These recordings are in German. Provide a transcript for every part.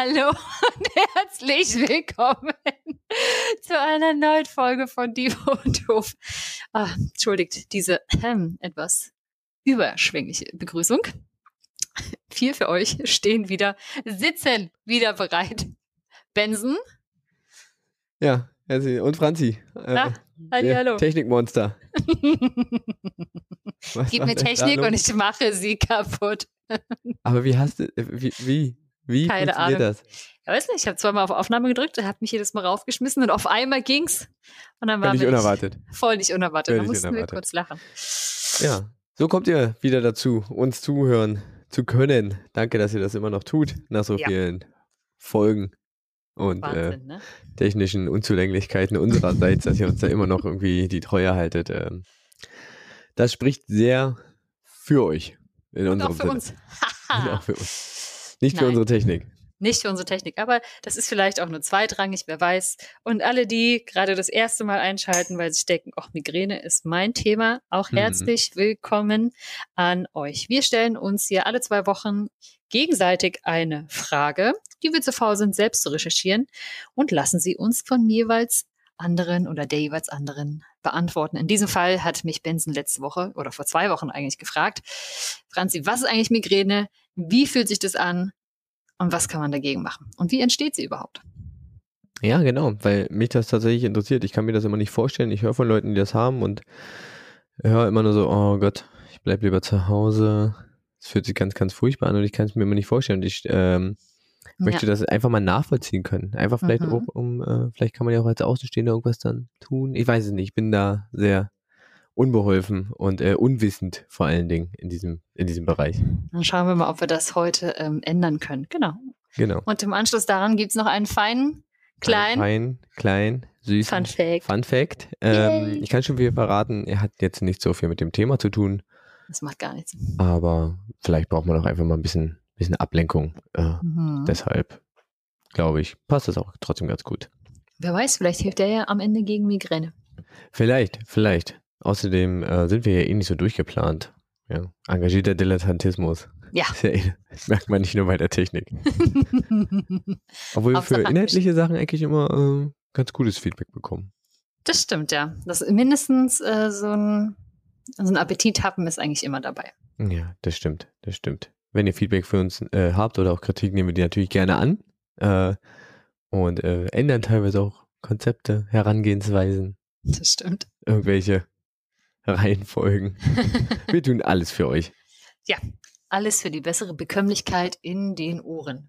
Hallo und herzlich willkommen zu einer neuen Folge von Divo und Doof. Ah, entschuldigt diese ähm, etwas überschwängliche Begrüßung. Vier für euch stehen wieder, sitzen wieder bereit. Benson. Ja, und Franzi. Na, äh, hallo. Technikmonster. Gib mir Technik und ich mache sie kaputt. Aber wie hast du, wie, wie? Wie Keine Ahnung. das? Ich weiß nicht, ich habe zweimal auf Aufnahme gedrückt, er hat mich jedes Mal raufgeschmissen und auf einmal ging's. Und dann war Völlig unerwartet. Voll nicht unerwartet. Völlig da mussten unerwartet. wir kurz lachen. Ja, so kommt ihr wieder dazu, uns zuhören zu können. Danke, dass ihr das immer noch tut, nach so ja. vielen Folgen und äh, Wahnsinn, äh, ne? technischen Unzulänglichkeiten unsererseits, dass ihr uns da immer noch irgendwie die Treue haltet. Ähm, das spricht sehr für euch in unserem und auch für Sinne. uns. und auch für uns. Nicht Nein. für unsere Technik. Nicht für unsere Technik, aber das ist vielleicht auch nur zweitrangig, wer weiß. Und alle, die gerade das erste Mal einschalten, weil sie denken, auch Migräne ist mein Thema, auch mhm. herzlich mhm. willkommen an euch. Wir stellen uns hier alle zwei Wochen gegenseitig eine Frage, die wir zu faul sind, selbst zu recherchieren und lassen sie uns von jeweils anderen oder der jeweils anderen beantworten. In diesem Fall hat mich Benson letzte Woche oder vor zwei Wochen eigentlich gefragt, Franzi, was ist eigentlich Migräne? Wie fühlt sich das an? Und was kann man dagegen machen? Und wie entsteht sie überhaupt? Ja, genau, weil mich das tatsächlich interessiert. Ich kann mir das immer nicht vorstellen. Ich höre von Leuten, die das haben und höre immer nur so, oh Gott, ich bleib lieber zu Hause. Es fühlt sich ganz, ganz furchtbar an und ich kann es mir immer nicht vorstellen. Und ich ähm, möchte ja. das einfach mal nachvollziehen können. Einfach vielleicht mhm. auch um, äh, vielleicht kann man ja auch als Außenstehender irgendwas dann tun. Ich weiß es nicht. Ich bin da sehr unbeholfen und äh, unwissend vor allen Dingen in diesem, in diesem Bereich. Dann schauen wir mal, ob wir das heute ähm, ändern können. Genau. Genau. Und im Anschluss daran gibt es noch einen feinen, kleinen. Fein, klein, süß. Fun Fact. Fun Fact. Ähm, ich kann schon viel verraten, er hat jetzt nicht so viel mit dem Thema zu tun. Das macht gar nichts. Aber vielleicht braucht man auch einfach mal ein bisschen, bisschen Ablenkung. Äh, mhm. Deshalb, glaube ich, passt das auch trotzdem ganz gut. Wer weiß, vielleicht hilft er ja am Ende gegen Migräne. Vielleicht, vielleicht. Außerdem äh, sind wir ja eh nicht so durchgeplant. Ja. Engagierter Dilettantismus. Ja. ja eh, merkt man nicht nur bei der Technik. Obwohl wir für inhaltliche Sachen eigentlich immer äh, ganz gutes Feedback bekommen. Das stimmt, ja. Das mindestens äh, so, ein, so ein Appetit haben ist eigentlich immer dabei. Ja, das stimmt, das stimmt. Wenn ihr Feedback für uns äh, habt oder auch Kritik, nehmen wir die natürlich gerne an. Äh, und äh, ändern teilweise auch Konzepte, Herangehensweisen. Das stimmt. Irgendwelche Reihenfolgen. Wir tun alles für euch. Ja, alles für die bessere Bekömmlichkeit in den Ohren.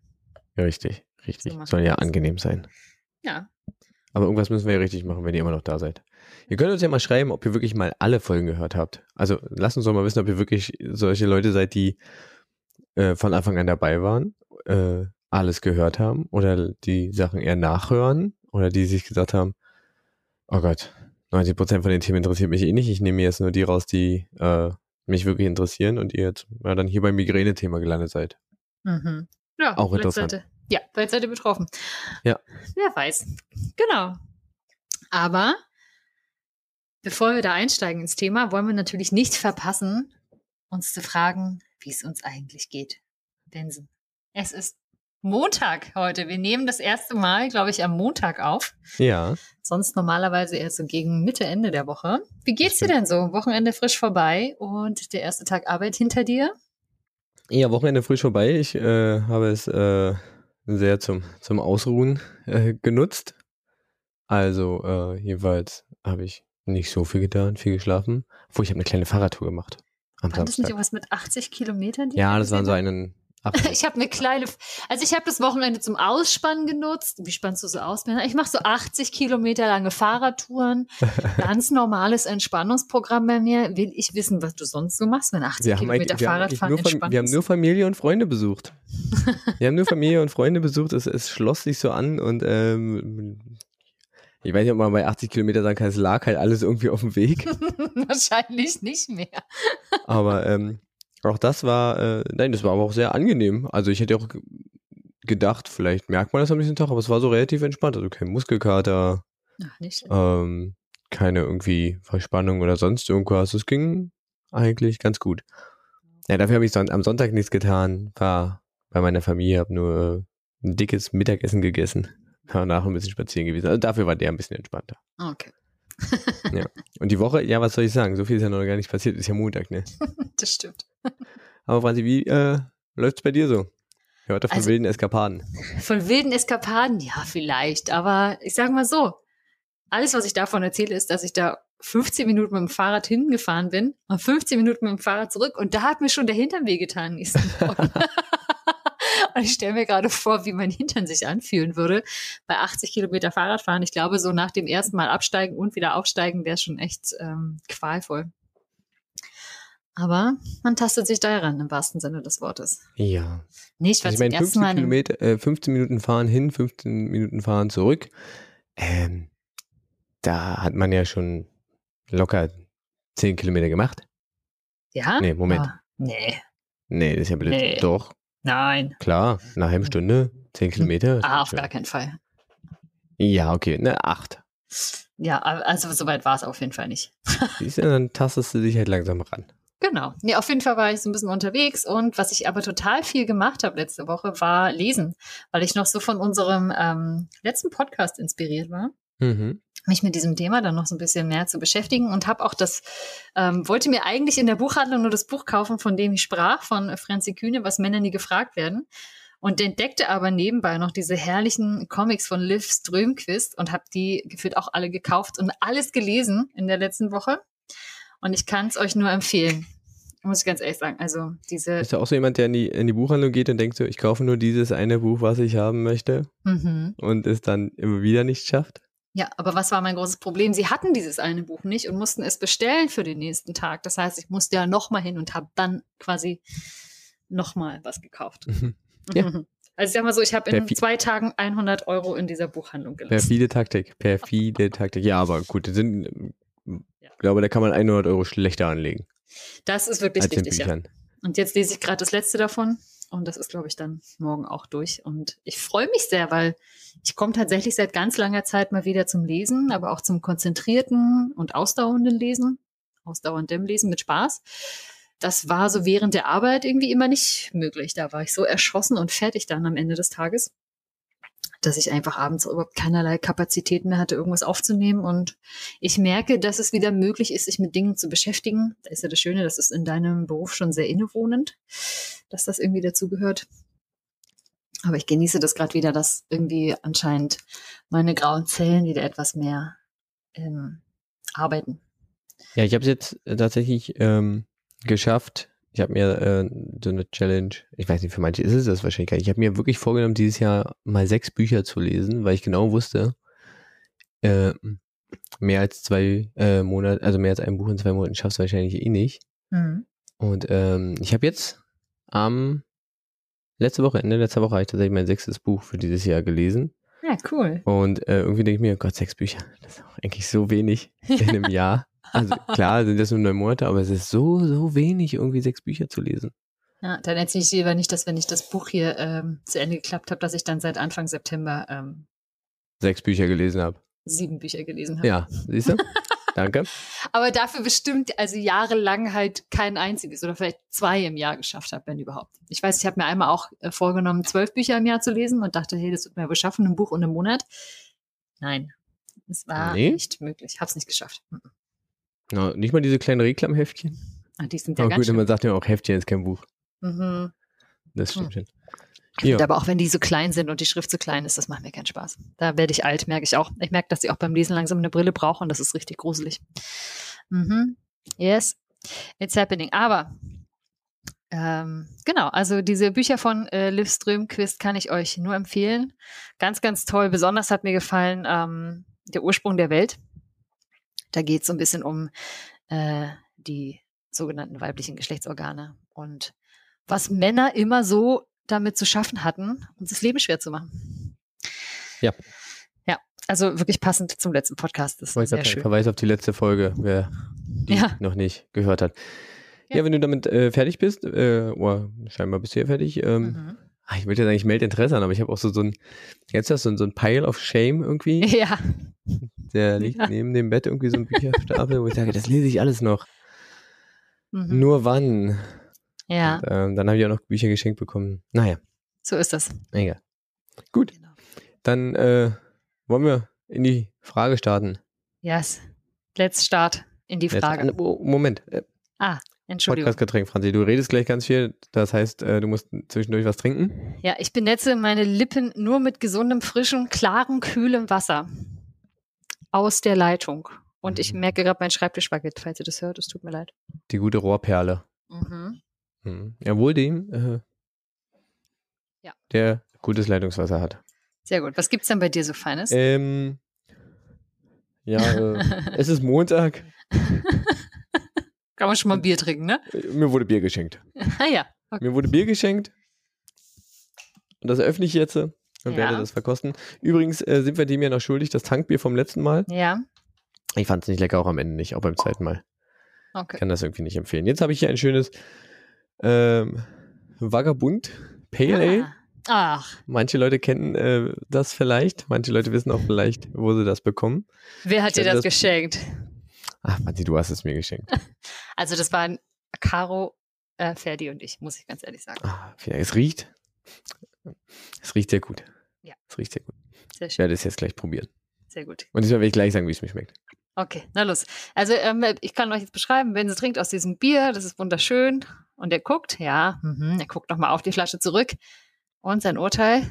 richtig, richtig. So Soll ja das. angenehm sein. Ja. Aber irgendwas müssen wir ja richtig machen, wenn ihr immer noch da seid. Ihr könnt uns ja mal schreiben, ob ihr wirklich mal alle Folgen gehört habt. Also lasst uns doch mal wissen, ob ihr wirklich solche Leute seid, die äh, von Anfang an dabei waren, äh, alles gehört haben oder die Sachen eher nachhören oder die sich gesagt haben, oh Gott, 90 Prozent von den Themen interessiert mich eh nicht. Ich nehme mir jetzt nur die raus, die äh, mich wirklich interessieren und ihr jetzt ja, dann hier beim Migräne-Thema gelandet seid. Mhm. Ja, auch interessant. Seid ihr, ja, vielleicht seid ihr betroffen. Ja. Wer weiß. Genau. Aber bevor wir da einsteigen ins Thema, wollen wir natürlich nicht verpassen, uns zu fragen, wie es uns eigentlich geht. Benson. Es ist Montag heute. Wir nehmen das erste Mal, glaube ich, am Montag auf. Ja. Sonst normalerweise erst so gegen Mitte, Ende der Woche. Wie geht's dir denn so? Wochenende frisch vorbei und der erste Tag Arbeit hinter dir? Ja, Wochenende frisch vorbei. Ich äh, habe es äh, sehr zum, zum Ausruhen äh, genutzt. Also äh, jeweils habe ich nicht so viel getan, viel geschlafen. Obwohl, ich habe eine kleine Fahrradtour gemacht. Am War das nicht irgendwas mit 80 Kilometern? Ja, das waren so einen ich habe eine kleine, also ich habe das Wochenende zum Ausspannen genutzt. Wie spannst du so aus? Ich mache so 80 Kilometer lange Fahrradtouren. Ganz normales Entspannungsprogramm bei mir. Will ich wissen, was du sonst so machst, wenn 80 wir Kilometer Fahrradfahren entspannt Wir haben nur Familie und Freunde besucht. wir haben nur Familie und Freunde besucht. Es, es schloss sich so an und ähm, ich weiß nicht, ob man bei 80 Kilometer sagen kann, es lag halt alles irgendwie auf dem Weg. Wahrscheinlich nicht mehr. Aber ähm, auch das war, äh, nein, das war aber auch sehr angenehm. Also ich hätte auch gedacht, vielleicht merkt man das am nächsten Tag, aber es war so relativ entspannt. Also kein Muskelkater, Ach, nicht ähm, keine irgendwie Verspannung oder sonst irgendwas. Es ging eigentlich ganz gut. Ja, dafür habe ich am Sonntag nichts getan, war bei meiner Familie, habe nur ein dickes Mittagessen gegessen. Danach ein bisschen spazieren gewesen. Also dafür war der ein bisschen entspannter. Okay. ja. Und die Woche, ja, was soll ich sagen? So viel ist ja noch gar nicht passiert. Ist ja Montag, ne? das stimmt. Aber Franzi, wie äh, läuft's bei dir so? Hört von also, wilden Eskapaden. Von wilden Eskapaden, ja, vielleicht. Aber ich sag mal so, alles, was ich davon erzähle, ist, dass ich da 15 Minuten mit dem Fahrrad hingefahren bin und 15 Minuten mit dem Fahrrad zurück und da hat mir schon der Hintern wehgetan. und ich stelle mir gerade vor, wie mein Hintern sich anfühlen würde bei 80 Kilometer Fahrradfahren. Ich glaube, so nach dem ersten Mal absteigen und wieder aufsteigen wäre schon echt ähm, qualvoll. Aber man tastet sich da heran, im wahrsten Sinne des Wortes. Ja. Nee, ich, also ich meine, 15, Kilometer, äh, 15 Minuten fahren hin, 15 Minuten fahren zurück. Ähm, da hat man ja schon locker 10 Kilometer gemacht. Ja? Nee, Moment. Ah, nee. Nee, das ist ja blöd. Nee. Doch. Nein. Klar, nach einer halben Stunde, 10 Kilometer. Ah, auf gar keinen Fall. Ja, okay, ne, 8. Ja, also soweit war es auf jeden Fall nicht. Siehst du, dann tastest du dich halt langsam ran. Genau. Nee, auf jeden Fall war ich so ein bisschen unterwegs und was ich aber total viel gemacht habe letzte Woche war lesen, weil ich noch so von unserem ähm, letzten Podcast inspiriert war. Mhm. mich mit diesem Thema dann noch so ein bisschen mehr zu beschäftigen und habe auch das, ähm, wollte mir eigentlich in der Buchhandlung nur das Buch kaufen, von dem ich sprach, von Franzi Kühne, was Männer nie gefragt werden. Und entdeckte aber nebenbei noch diese herrlichen Comics von Liv Strömquist und habe die gefühlt auch alle gekauft und alles gelesen in der letzten Woche. Und ich kann es euch nur empfehlen. Muss ich ganz ehrlich sagen. Also diese. Ist da auch so jemand, der in die, in die Buchhandlung geht und denkt so, ich kaufe nur dieses eine Buch, was ich haben möchte mhm. und es dann immer wieder nicht schafft? Ja, aber was war mein großes Problem? Sie hatten dieses eine Buch nicht und mussten es bestellen für den nächsten Tag. Das heißt, ich musste ja nochmal hin und habe dann quasi nochmal was gekauft. Mhm. Ja. Also ich sag mal so, ich habe in zwei Tagen 100 Euro in dieser Buchhandlung gelassen. Perfide Taktik, perfide Taktik. Ja, aber gut, sind, ich glaube, da kann man 100 Euro schlechter anlegen. Das ist wirklich richtig, ja. Und jetzt lese ich gerade das letzte davon und das ist, glaube ich, dann morgen auch durch. Und ich freue mich sehr, weil ich komme tatsächlich seit ganz langer Zeit mal wieder zum Lesen, aber auch zum konzentrierten und ausdauernden Lesen, ausdauerndem Lesen mit Spaß. Das war so während der Arbeit irgendwie immer nicht möglich. Da war ich so erschossen und fertig dann am Ende des Tages dass ich einfach abends überhaupt keinerlei Kapazitäten mehr hatte, irgendwas aufzunehmen. Und ich merke, dass es wieder möglich ist, sich mit Dingen zu beschäftigen. Da ist ja das Schöne, das ist in deinem Beruf schon sehr innewohnend, dass das irgendwie dazugehört. Aber ich genieße das gerade wieder, dass irgendwie anscheinend meine grauen Zellen wieder etwas mehr ähm, arbeiten. Ja, ich habe es jetzt tatsächlich ähm, geschafft, ich habe mir äh, so eine Challenge, ich weiß nicht, für manche ist es das wahrscheinlich gar nicht. Ich habe mir wirklich vorgenommen, dieses Jahr mal sechs Bücher zu lesen, weil ich genau wusste, äh, mehr als zwei äh, Monate, also mehr als ein Buch in zwei Monaten schaffst du wahrscheinlich eh nicht. Mhm. Und ähm, ich habe jetzt am letzte Woche, Ende letzter Woche, habe ich tatsächlich mein sechstes Buch für dieses Jahr gelesen. Ja, cool. Und äh, irgendwie denke ich mir, Gott, sechs Bücher, das ist auch eigentlich so wenig in einem Jahr. Also klar sind das nur neun Monate, aber es ist so, so wenig, irgendwie sechs Bücher zu lesen. Ja, dann erzähle ich dir aber nicht, dass wenn ich das Buch hier ähm, zu Ende geklappt habe, dass ich dann seit Anfang September ähm, sechs Bücher gelesen habe. Sieben Bücher gelesen habe. Ja, siehst du? Danke. aber dafür bestimmt also jahrelang halt kein einziges oder vielleicht zwei im Jahr geschafft habe, wenn überhaupt. Ich weiß, ich habe mir einmal auch äh, vorgenommen, zwölf Bücher im Jahr zu lesen und dachte, hey, das wird mir aber schaffen, ein Buch und einen Monat. Nein, es war nee? nicht möglich. Ich habe es nicht geschafft. Na, nicht mal diese kleinen Reklamheftchen? Ah, die sind ja aber ganz gut, man sagt ja auch, Heftchen ist kein Buch. Mhm. Das stimmt hm. schon. Ja. Aber auch wenn die so klein sind und die Schrift so klein ist, das macht mir keinen Spaß. Da werde ich alt, merke ich auch. Ich merke, dass ich auch beim Lesen langsam eine Brille brauche und das ist richtig gruselig. Mhm. Yes, it's happening. Aber ähm, genau, also diese Bücher von äh, Liv Strömquist kann ich euch nur empfehlen. Ganz, ganz toll. Besonders hat mir gefallen ähm, Der Ursprung der Welt. Da geht es so ein bisschen um äh, die sogenannten weiblichen Geschlechtsorgane und was Männer immer so damit zu schaffen hatten, uns das Leben schwer zu machen. Ja. Ja, also wirklich passend zum letzten Podcast. Das ist sehr schön. Verweis auf die letzte Folge, wer die ja. noch nicht gehört hat. Ja, ja wenn du damit äh, fertig bist, äh, oh, scheinbar bist du ja fertig, ähm, mhm. Ah, ich würde ja sagen, ich melde Interesse an, aber ich habe auch so, so ein, jetzt hast du so ein Pile of Shame irgendwie. Ja. Der liegt ja. neben dem Bett irgendwie so ein Bücherstapel, wo ich sage, das lese ich alles noch. Mhm. Nur wann? Ja. Und, ähm, dann habe ich auch noch Bücher geschenkt bekommen. Naja. So ist das. Egal. Gut. Genau. Dann äh, wollen wir in die Frage starten. Yes. Let's start in die Frage. Let's, oh, Moment. Äh, ah, Entschuldigung. Podcast-Getränk, Franzi. Du redest gleich ganz viel. Das heißt, äh, du musst zwischendurch was trinken. Ja, ich benetze meine Lippen nur mit gesundem, frischem, klarem, kühlem Wasser aus der Leitung. Und ich mhm. merke gerade mein Schreibtisch wackelt, falls ihr das hört. Es tut mir leid. Die gute Rohrperle. Mhm. Mhm. Ja, wohl dem, äh, ja. der gutes Leitungswasser hat. Sehr gut. Was gibt es denn bei dir so Feines? Ähm, ja, äh, es ist Montag. Kann man schon mal Bier trinken, ne? Mir wurde Bier geschenkt. ah ja. Okay. Mir wurde Bier geschenkt. Und das eröffne ich jetzt und ja. werde das verkosten. Übrigens äh, sind wir dem ja noch schuldig, das Tankbier vom letzten Mal. Ja. Ich fand es nicht lecker, auch am Ende nicht, auch beim zweiten Mal. Okay. Kann das irgendwie nicht empfehlen. Jetzt habe ich hier ein schönes ähm, Vagabund Pale Ale. Ah. Ach. Manche Leute kennen äh, das vielleicht, manche Leute wissen auch vielleicht, wo sie das bekommen. Wer hat dir das, das, geschenkt? Ach, Matti, du hast es mir geschenkt. Also das waren Caro, äh, Ferdi und ich, muss ich ganz ehrlich sagen. Ah, es riecht. Es riecht sehr gut. Ja. Es riecht sehr gut. Sehr schön. Ich werde es jetzt gleich probieren. Sehr gut. Und ich werde gleich sagen, wie es mir schmeckt. Okay, na los. Also ähm, ich kann euch jetzt beschreiben, wenn sie trinkt aus diesem Bier, das ist wunderschön. Und er guckt, ja, mh, er guckt nochmal auf die Flasche zurück. Und sein Urteil?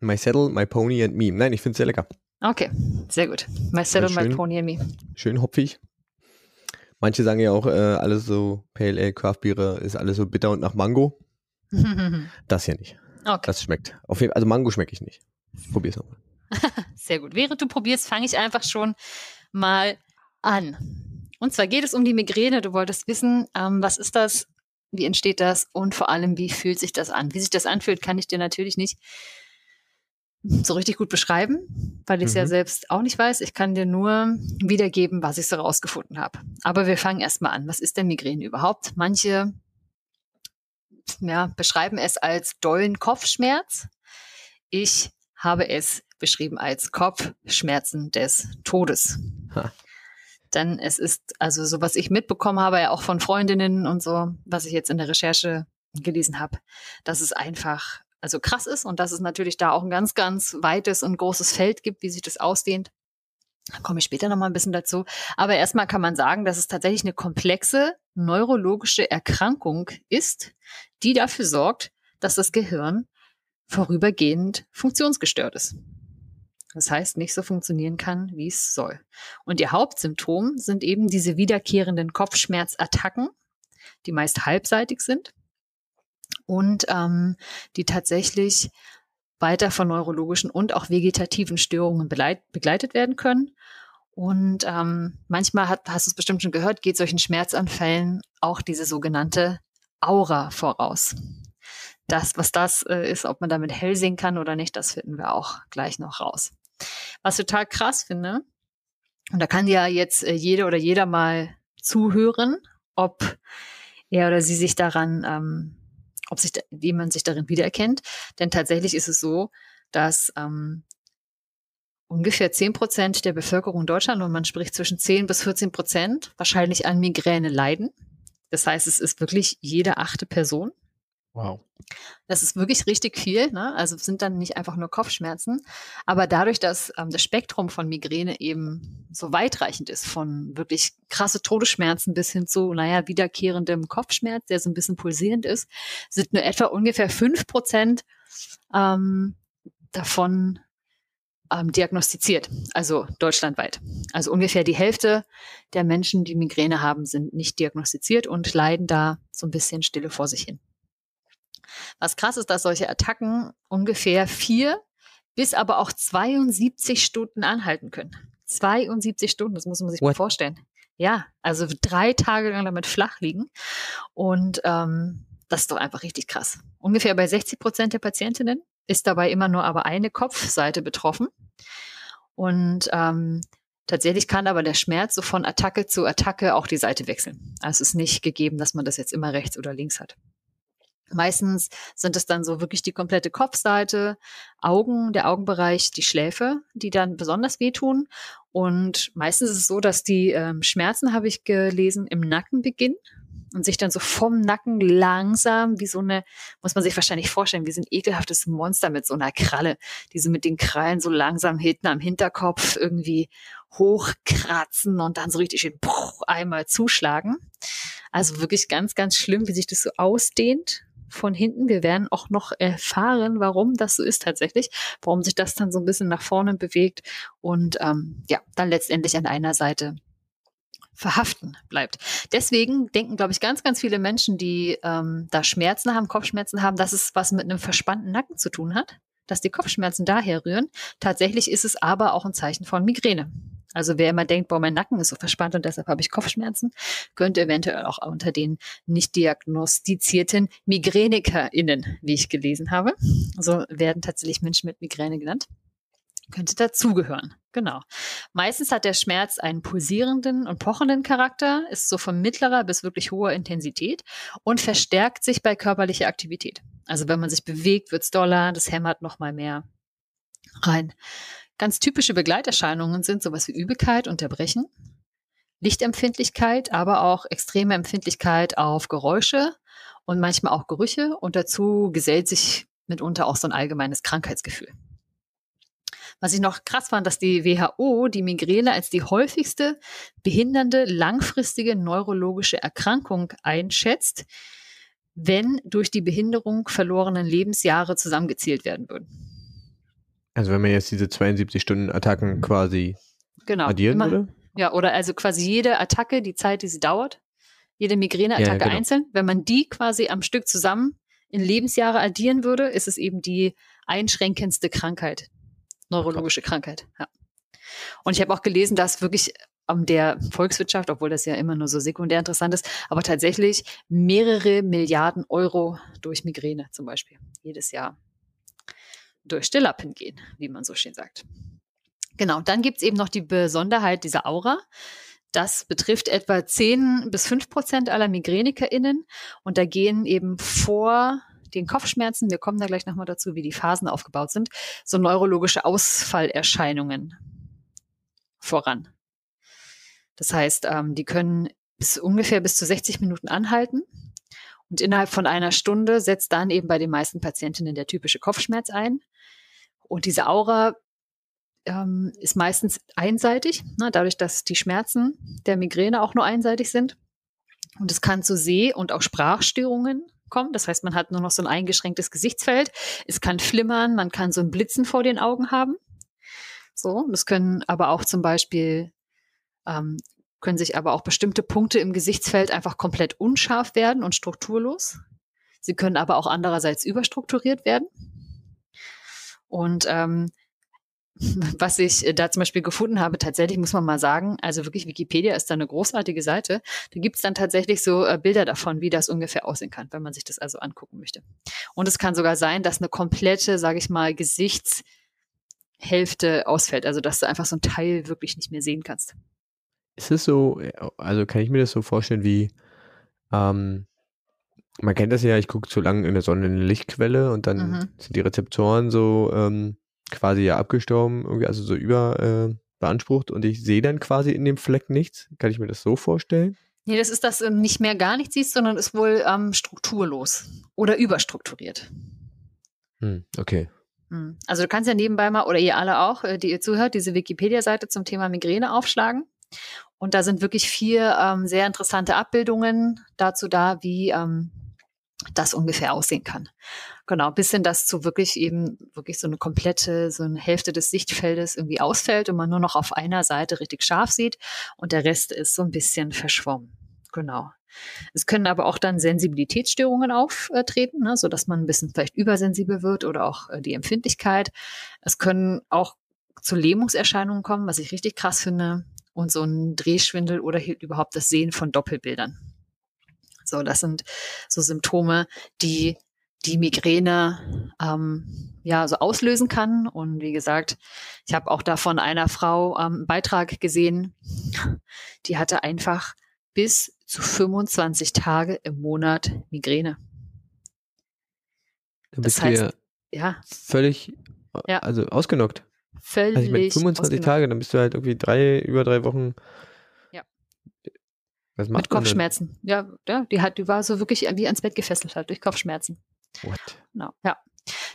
My Saddle, My Pony and Me. Nein, ich finde es sehr lecker. Okay, sehr gut. My Saddle, schön, My Pony and Me. Schön hopfig. Manche sagen ja auch, äh, alles so Pale Ale, Craft Biere ist alles so bitter und nach Mango. das hier nicht. Okay. Das schmeckt. Auf jeden, also Mango schmecke ich nicht. Probier's nochmal. Sehr gut. Während du probierst, fange ich einfach schon mal an. Und zwar geht es um die Migräne. Du wolltest wissen, ähm, was ist das? Wie entsteht das? Und vor allem, wie fühlt sich das an? Wie sich das anfühlt, kann ich dir natürlich nicht so richtig gut beschreiben, weil ich es mhm. ja selbst auch nicht weiß. Ich kann dir nur wiedergeben, was ich so rausgefunden habe. Aber wir fangen erstmal an. Was ist denn Migräne überhaupt? Manche ja, beschreiben es als dollen Kopfschmerz. Ich habe es beschrieben als Kopfschmerzen des Todes. Ha. Denn es ist, also so was ich mitbekommen habe, ja auch von Freundinnen und so, was ich jetzt in der Recherche gelesen habe, dass es einfach, also krass ist und dass es natürlich da auch ein ganz, ganz weites und großes Feld gibt, wie sich das ausdehnt. Da komme ich später nochmal ein bisschen dazu. Aber erstmal kann man sagen, dass es tatsächlich eine komplexe neurologische Erkrankung ist, die dafür sorgt, dass das Gehirn vorübergehend funktionsgestört ist. Das heißt, nicht so funktionieren kann, wie es soll. Und ihr Hauptsymptom sind eben diese wiederkehrenden Kopfschmerzattacken, die meist halbseitig sind und ähm, die tatsächlich weiter von neurologischen und auch vegetativen Störungen begleitet werden können. Und ähm, manchmal hat, hast du es bestimmt schon gehört, geht solchen Schmerzanfällen auch diese sogenannte Aura voraus das, was das äh, ist, ob man damit hell sehen kann oder nicht, das finden wir auch gleich noch raus. Was total krass finde, und da kann ja jetzt äh, jede oder jeder mal zuhören, ob er oder sie sich daran, ähm, ob sich jemand sich darin wiedererkennt. Denn tatsächlich ist es so, dass ähm, ungefähr 10 Prozent der Bevölkerung Deutschland, und man spricht zwischen 10 bis 14 Prozent, wahrscheinlich an Migräne leiden. Das heißt, es ist wirklich jede achte Person. Wow. Das ist wirklich richtig viel. Ne? Also sind dann nicht einfach nur Kopfschmerzen. Aber dadurch, dass ähm, das Spektrum von Migräne eben so weitreichend ist, von wirklich krasse Todesschmerzen bis hin zu, naja, wiederkehrendem Kopfschmerz, der so ein bisschen pulsierend ist, sind nur etwa ungefähr fünf Prozent ähm, davon ähm, diagnostiziert, also deutschlandweit. Also ungefähr die Hälfte der Menschen, die Migräne haben, sind nicht diagnostiziert und leiden da so ein bisschen stille vor sich hin. Was krass ist, dass solche Attacken ungefähr vier bis aber auch 72 Stunden anhalten können. 72 Stunden, das muss man sich What? mal vorstellen. Ja, also drei Tage lang damit flach liegen. Und ähm, das ist doch einfach richtig krass. Ungefähr bei 60 Prozent der Patientinnen ist dabei immer nur aber eine Kopfseite betroffen. Und ähm, tatsächlich kann aber der Schmerz so von Attacke zu Attacke auch die Seite wechseln. Also es ist nicht gegeben, dass man das jetzt immer rechts oder links hat. Meistens sind es dann so wirklich die komplette Kopfseite, Augen, der Augenbereich, die Schläfe, die dann besonders wehtun. Und meistens ist es so, dass die ähm, Schmerzen, habe ich gelesen, im Nacken beginnen. und sich dann so vom Nacken langsam wie so eine, muss man sich wahrscheinlich vorstellen, wie so ein ekelhaftes Monster mit so einer Kralle, die so mit den Krallen so langsam hinten am Hinterkopf irgendwie hochkratzen und dann so richtig Bruch einmal zuschlagen. Also wirklich ganz, ganz schlimm, wie sich das so ausdehnt von hinten. Wir werden auch noch erfahren, warum das so ist tatsächlich, warum sich das dann so ein bisschen nach vorne bewegt und ähm, ja, dann letztendlich an einer Seite verhaften bleibt. Deswegen denken, glaube ich, ganz, ganz viele Menschen, die ähm, da Schmerzen haben, Kopfschmerzen haben, dass es was mit einem verspannten Nacken zu tun hat, dass die Kopfschmerzen daher rühren. Tatsächlich ist es aber auch ein Zeichen von Migräne. Also wer immer denkt, boah, mein Nacken ist so verspannt und deshalb habe ich Kopfschmerzen, könnte eventuell auch unter den nicht diagnostizierten MigränikerInnen, wie ich gelesen habe. So werden tatsächlich Menschen mit Migräne genannt könnte dazugehören. Genau. Meistens hat der Schmerz einen pulsierenden und pochenden Charakter, ist so von mittlerer bis wirklich hoher Intensität und verstärkt sich bei körperlicher Aktivität. Also wenn man sich bewegt, wird's doller, das hämmert noch mal mehr rein. Ganz typische Begleiterscheinungen sind sowas wie Übelkeit und Erbrechen, Lichtempfindlichkeit, aber auch extreme Empfindlichkeit auf Geräusche und manchmal auch Gerüche und dazu gesellt sich mitunter auch so ein allgemeines Krankheitsgefühl. Was ich noch krass fand, dass die WHO die Migräne als die häufigste behindernde langfristige neurologische Erkrankung einschätzt, wenn durch die Behinderung verlorenen Lebensjahre zusammengezählt werden würden. Also wenn man jetzt diese 72 Stunden Attacken quasi genau, addieren immer, würde? Ja, oder also quasi jede Attacke, die Zeit, die sie dauert, jede Migräneattacke ja, genau. einzeln, wenn man die quasi am Stück zusammen in Lebensjahre addieren würde, ist es eben die einschränkendste Krankheit, neurologische Krankheit. Ja. Und ich habe auch gelesen, dass wirklich um, der Volkswirtschaft, obwohl das ja immer nur so sekundär interessant ist, aber tatsächlich mehrere Milliarden Euro durch Migräne zum Beispiel jedes Jahr durch Stillappen gehen, wie man so schön sagt. Genau, dann gibt's eben noch die Besonderheit dieser Aura. Das betrifft etwa 10 bis 5 Prozent aller MigränikerInnen und da gehen eben vor den Kopfschmerzen, wir kommen da gleich nochmal dazu, wie die Phasen aufgebaut sind, so neurologische Ausfallerscheinungen voran. Das heißt, ähm, die können bis ungefähr bis zu 60 Minuten anhalten. Und innerhalb von einer Stunde setzt dann eben bei den meisten Patientinnen der typische Kopfschmerz ein. Und diese Aura ähm, ist meistens einseitig, ne, dadurch, dass die Schmerzen der Migräne auch nur einseitig sind. Und es kann zu Seh- und auch Sprachstörungen kommen. Das heißt, man hat nur noch so ein eingeschränktes Gesichtsfeld. Es kann flimmern, man kann so ein Blitzen vor den Augen haben. So, das können aber auch zum Beispiel ähm, können sich aber auch bestimmte Punkte im Gesichtsfeld einfach komplett unscharf werden und strukturlos. Sie können aber auch andererseits überstrukturiert werden. Und ähm, was ich äh, da zum Beispiel gefunden habe, tatsächlich muss man mal sagen, also wirklich Wikipedia ist da eine großartige Seite. Da gibt's dann tatsächlich so äh, Bilder davon, wie das ungefähr aussehen kann, wenn man sich das also angucken möchte. Und es kann sogar sein, dass eine komplette, sage ich mal, Gesichtshälfte ausfällt, also dass du einfach so ein Teil wirklich nicht mehr sehen kannst. Ist es so, also kann ich mir das so vorstellen wie, ähm, man kennt das ja, ich gucke zu lange in der Sonne eine Lichtquelle und dann mhm. sind die Rezeptoren so ähm, quasi ja abgestorben, irgendwie also so über äh, beansprucht und ich sehe dann quasi in dem Fleck nichts. Kann ich mir das so vorstellen? Nee, das ist, dass du nicht mehr gar nichts siehst, sondern ist wohl ähm, strukturlos oder überstrukturiert. Hm, okay. Hm. Also du kannst ja nebenbei mal, oder ihr alle auch, äh, die ihr zuhört, diese Wikipedia-Seite zum Thema Migräne aufschlagen. Und da sind wirklich vier ähm, sehr interessante Abbildungen dazu da, wie ähm, das ungefähr aussehen kann. Genau, bis hin das zu wirklich eben wirklich so eine komplette, so eine Hälfte des Sichtfeldes irgendwie ausfällt und man nur noch auf einer Seite richtig scharf sieht und der Rest ist so ein bisschen verschwommen. Genau. Es können aber auch dann Sensibilitätsstörungen auftreten, ne, so dass man ein bisschen vielleicht übersensibel wird oder auch äh, die Empfindlichkeit. Es können auch zu Lähmungserscheinungen kommen, was ich richtig krass finde, und so ein Drehschwindel oder überhaupt das Sehen von Doppelbildern. So, das sind so Symptome, die die Migräne ähm, ja so auslösen kann. Und wie gesagt, ich habe auch da von einer Frau ähm, einen Beitrag gesehen, die hatte einfach bis zu 25 Tage im Monat Migräne. Dann bist das heißt, du ja, ja völlig ja. also ausgenockt. Völlig. Also ich meine, 25 ausgenockt. Tage, dann bist du halt irgendwie drei, über drei Wochen Was macht Mit Kopfschmerzen. Ja, ja, die hat, die war so wirklich wie ans Bett gefesselt hat durch Kopfschmerzen. What? Genau, ja.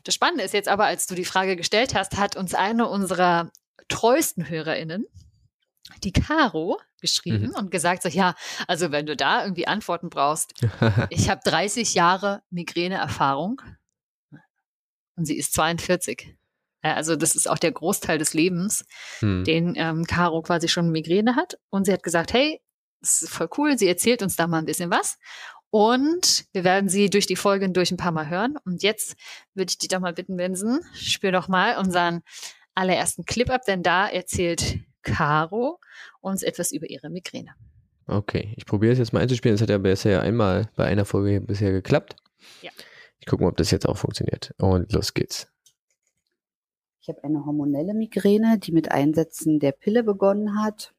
Das Spannende ist jetzt aber, als du die Frage gestellt hast, hat uns eine unserer treuesten HörerInnen, die Caro, geschrieben Mhm. und gesagt, so, ja, also wenn du da irgendwie Antworten brauchst, ich habe 30 Jahre Migräneerfahrung und sie ist 42. Ja, Also das ist auch der Großteil des Lebens, hm. den ähm, Caro quasi schon Migräne hat. Und sie hat gesagt, hey, das ist voll cool, sie erzählt uns da mal ein bisschen was. Und wir werden sie durch die Folgen durch ein paar Mal hören. Und jetzt würde ich dich doch mal bitten, Vincent, spür doch mal unseren allerersten Clip ab, denn da erzählt Caro uns etwas über ihre Migräne. Okay, ich probiere es jetzt mal einzuspielen. Das hat ja bisher einmal bei einer Folge bisher geklappt. Ja. Ich gucke mal, ob das jetzt auch funktioniert. Und los geht's. Ich habe eine hormonelle Migräne, die mit Einsetzen der Pille begonnen hat.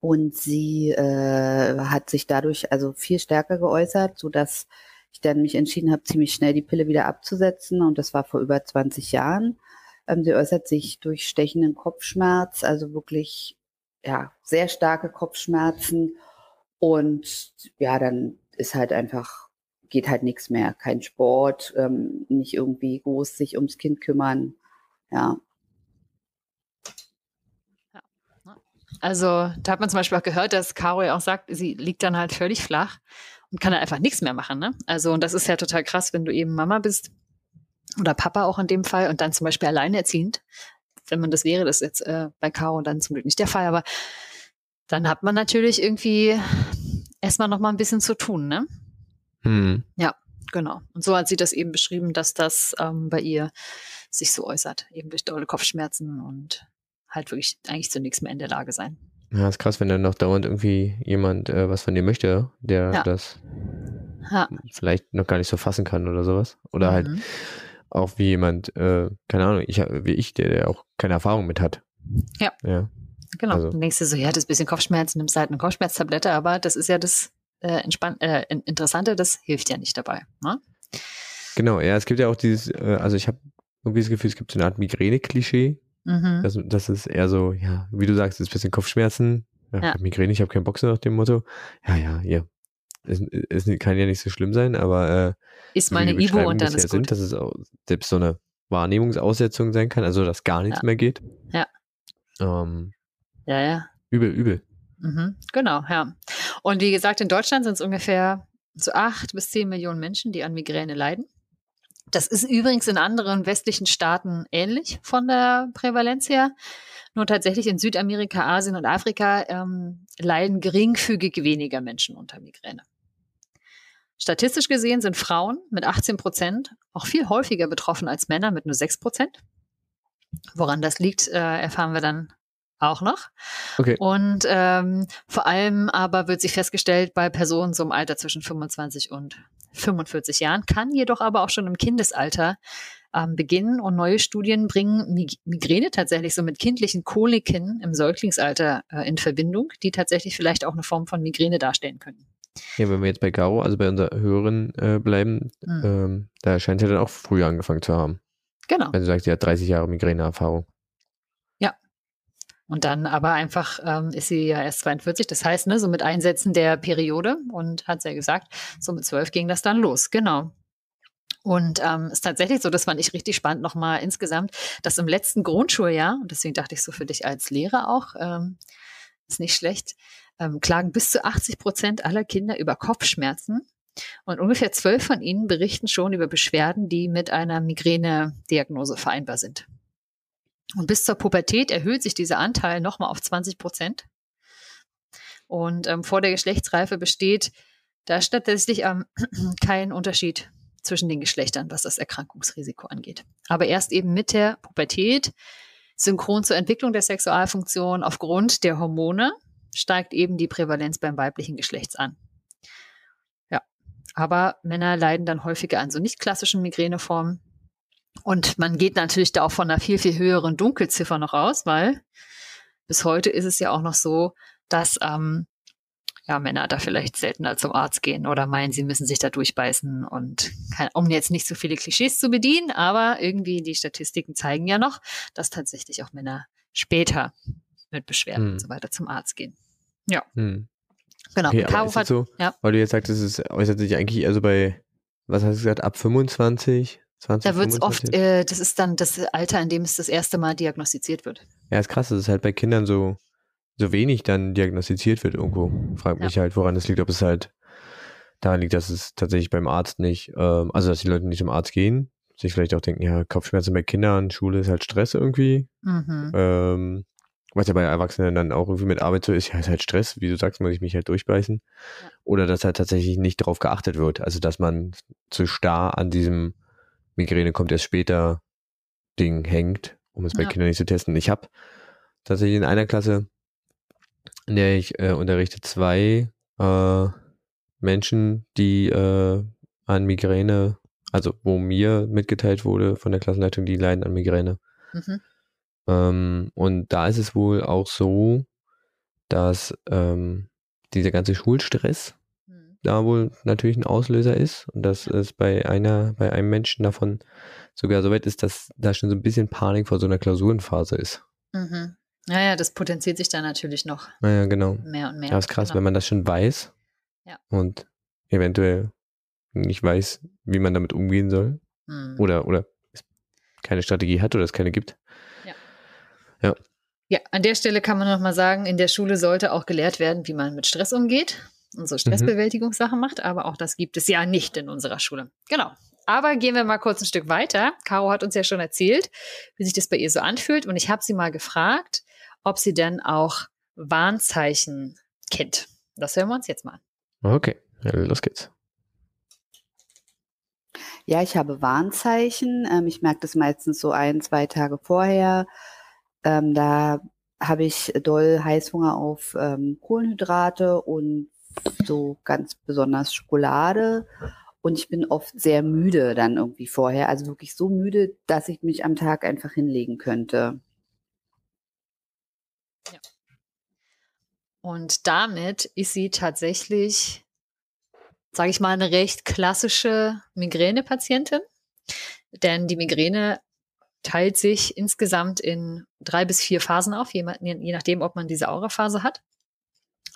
Und sie äh, hat sich dadurch also viel stärker geäußert, so dass ich dann mich entschieden habe, ziemlich schnell die Pille wieder abzusetzen. Und das war vor über 20 Jahren. Ähm, sie äußert sich durch stechenden Kopfschmerz, also wirklich ja sehr starke Kopfschmerzen. Und ja, dann ist halt einfach geht halt nichts mehr, kein Sport, ähm, nicht irgendwie groß sich ums Kind kümmern. Ja, Also da hat man zum Beispiel auch gehört, dass Caro ja auch sagt, sie liegt dann halt völlig flach und kann dann einfach nichts mehr machen. Ne? Also und das ist ja total krass, wenn du eben Mama bist oder Papa auch in dem Fall und dann zum Beispiel alleinerziehend. Wenn man das wäre, das ist jetzt äh, bei Caro dann zum Glück nicht der Fall, aber dann hat man natürlich irgendwie erstmal noch mal ein bisschen zu tun, ne? Hm. Genau. Und so hat sie das eben beschrieben, dass das ähm, bei ihr sich so äußert, eben durch dolle Kopfschmerzen und halt wirklich eigentlich zu nichts mehr in der Lage sein. Ja, ist krass, wenn dann noch dauernd irgendwie jemand äh, was von dir möchte, der Ja. das Ja. vielleicht noch gar nicht so fassen kann oder sowas. Oder halt Mhm. auch wie jemand, äh, keine Ahnung, ich, wie ich, der, der auch keine Erfahrung mit hat. Ja. Ja. Genau. Also- Dann denkst du so, ja, das ist ein bisschen Kopfschmerzen, nimmst halt eine Kopfschmerztablette, aber das ist ja das äh, äh, in- Interessante, das hilft ja nicht dabei. Ne? Genau, ja, es gibt ja auch dieses, äh, also ich habe irgendwie das Gefühl, es gibt so eine Art Migräne-Klischee. Mhm. Das, das ist eher so, ja, wie du sagst, ist ein bisschen Kopfschmerzen. Ja, Ja. Ich hab Migräne, ich habe keinen Bock so nach dem Motto. Ja, ja, ja. Es, es kann ja nicht so schlimm sein, aber äh, Ist so mal wie eine die Ibo Beschreibungen und dann ist sind, gut. dass es auch selbst so eine Wahrnehmungsaussetzung sein kann, also dass gar nichts Ja. mehr geht. Ja. Ähm, Ja, ja. übel, übel. Mhm. Genau, ja. Und wie gesagt, in Deutschland sind es ungefähr so acht bis zehn Millionen Menschen, die an Migräne leiden. Das ist übrigens in anderen westlichen Staaten ähnlich von der Prävalenz her. Nur tatsächlich in Südamerika, Asien und Afrika ähm, leiden geringfügig weniger Menschen unter Migräne. Statistisch gesehen sind Frauen mit 18 Prozent auch viel häufiger betroffen als Männer mit nur 6 Prozent. Woran das liegt, äh, erfahren wir dann auch noch. Okay. Und ähm, vor allem aber wird sich festgestellt, bei Personen so im Alter zwischen 25 und 45 Jahren, kann jedoch aber auch schon im Kindesalter ähm, beginnen. Und neue Studien bringen Mig Migräne tatsächlich so mit kindlichen Koliken im Säuglingsalter äh, in Verbindung, die tatsächlich vielleicht auch eine Form von Migräne darstellen können. Ja, wenn wir jetzt bei Garo, also bei unserer Hörerin äh, bleiben, Mhm. ähm, da scheint sie dann auch früher angefangen zu haben. Genau. Wenn du sagst, sie hat 30 Jahre Migräneerfahrung. Und dann aber einfach ähm, ist sie ja erst 42, das heißt, ne, so mit Einsätzen der Periode und hat sie ja gesagt, so mit 12 ging das dann los, genau. Und ähm, ist tatsächlich so, das fand ich richtig spannend nochmal insgesamt, dass im letzten Grundschuljahr, und deswegen dachte ich so für dich als Lehrer auch, ähm, ist nicht schlecht, ähm, klagen bis zu 80 Prozent aller Kinder über Kopfschmerzen. Und ungefähr zwölf von ihnen berichten schon über Beschwerden, die mit einer Migräne-Diagnose vereinbar sind. Und bis zur Pubertät erhöht sich dieser Anteil nochmal auf 20 Prozent. Und ähm, vor der Geschlechtsreife besteht da tatsächlich ähm, kein Unterschied zwischen den Geschlechtern, was das Erkrankungsrisiko angeht. Aber erst eben mit der Pubertät, synchron zur Entwicklung der Sexualfunktion aufgrund der Hormone, steigt eben die Prävalenz beim weiblichen Geschlechts an. Ja, aber Männer leiden dann häufiger an so nicht klassischen Migräneformen. Und man geht natürlich da auch von einer viel, viel höheren Dunkelziffer noch aus, weil bis heute ist es ja auch noch so, dass ähm, ja, Männer da vielleicht seltener zum Arzt gehen oder meinen, sie müssen sich da durchbeißen und um jetzt nicht so viele Klischees zu bedienen, aber irgendwie die Statistiken zeigen ja noch, dass tatsächlich auch Männer später mit Beschwerden Hm. und so weiter zum Arzt gehen. Hm. Genau. Okay, Caro hat, so, ja. weil du jetzt sagst, es ist, äußert sich eigentlich eher so bei, was hast du gesagt, ab 25, 20, da wird es oft, 25? äh, das ist dann das Alter, in dem es das erste Mal diagnostiziert wird. Ja, ist krass, dass es halt bei Kindern so, so wenig dann diagnostiziert wird irgendwo. Frag Ja. mich halt, woran das liegt, ob es halt daran liegt, dass es tatsächlich beim Arzt nicht, ähm, also dass die Leute nicht zum Arzt gehen, sich vielleicht auch denken, ja, Kopfschmerzen bei Kindern, Schule ist halt Stress irgendwie. Mhm. Ähm, was ja bei Erwachsenen dann auch irgendwie mit Arbeit so ist, ja, ist halt Stress, wie du sagst, muss ich mich halt durchbeißen. Ja. Oder dass halt tatsächlich nicht darauf geachtet wird. Also dass man zu starr an diesem Migräne kommt erst später Ding hängt, um es bei Ja. Kindern nicht zu testen. Ich habe tatsächlich in einer Klasse, in der ich äh, unterrichte, zwei äh, Menschen, die äh, an Migräne, also wo mir mitgeteilt wurde von der Klassenleitung, die leiden an Migräne. Mhm. Ähm, und da ist es wohl auch so, dass ähm, dieser ganze Schulstress. Da wohl natürlich ein Auslöser ist und dass es bei einer, bei einem Menschen davon sogar so weit ist, dass da schon so ein bisschen Panik vor so einer Klausurenphase ist. Mhm. Ja, ja, das potenziert sich dann natürlich noch Naja, genau. mehr und mehr. Ja, ist krass, genau. wenn man das schon weiß Ja. und eventuell nicht weiß, wie man damit umgehen soll Mhm. oder, oder es keine Strategie hat oder es keine gibt. Ja, an der Stelle kann man noch mal sagen, in der Schule sollte auch gelehrt werden, wie man mit Stress umgeht so Stressbewältigungssachen macht, aber auch das gibt es ja nicht in unserer Schule. Genau. Aber gehen wir mal kurz ein Stück weiter. Caro hat uns ja schon erzählt, wie sich das bei ihr so anfühlt und ich habe sie mal gefragt, ob sie denn auch Warnzeichen kennt. Das hören wir uns jetzt mal an. Okay, los geht's. Ja, ich habe Warnzeichen. Ähm, ich merke das meistens so ein, zwei Tage vorher. Ähm, da habe ich doll Heißhunger auf ähm, Kohlenhydrate und so ganz besonders Schokolade. Und ich bin oft sehr müde dann irgendwie vorher. Also wirklich so müde, dass ich mich am Tag einfach hinlegen könnte. Und damit ist sie tatsächlich, sage ich mal, eine recht klassische Migränepatientin. Denn die Migräne teilt sich insgesamt in drei bis vier Phasen auf, je, je nachdem, ob man diese Auraphase hat.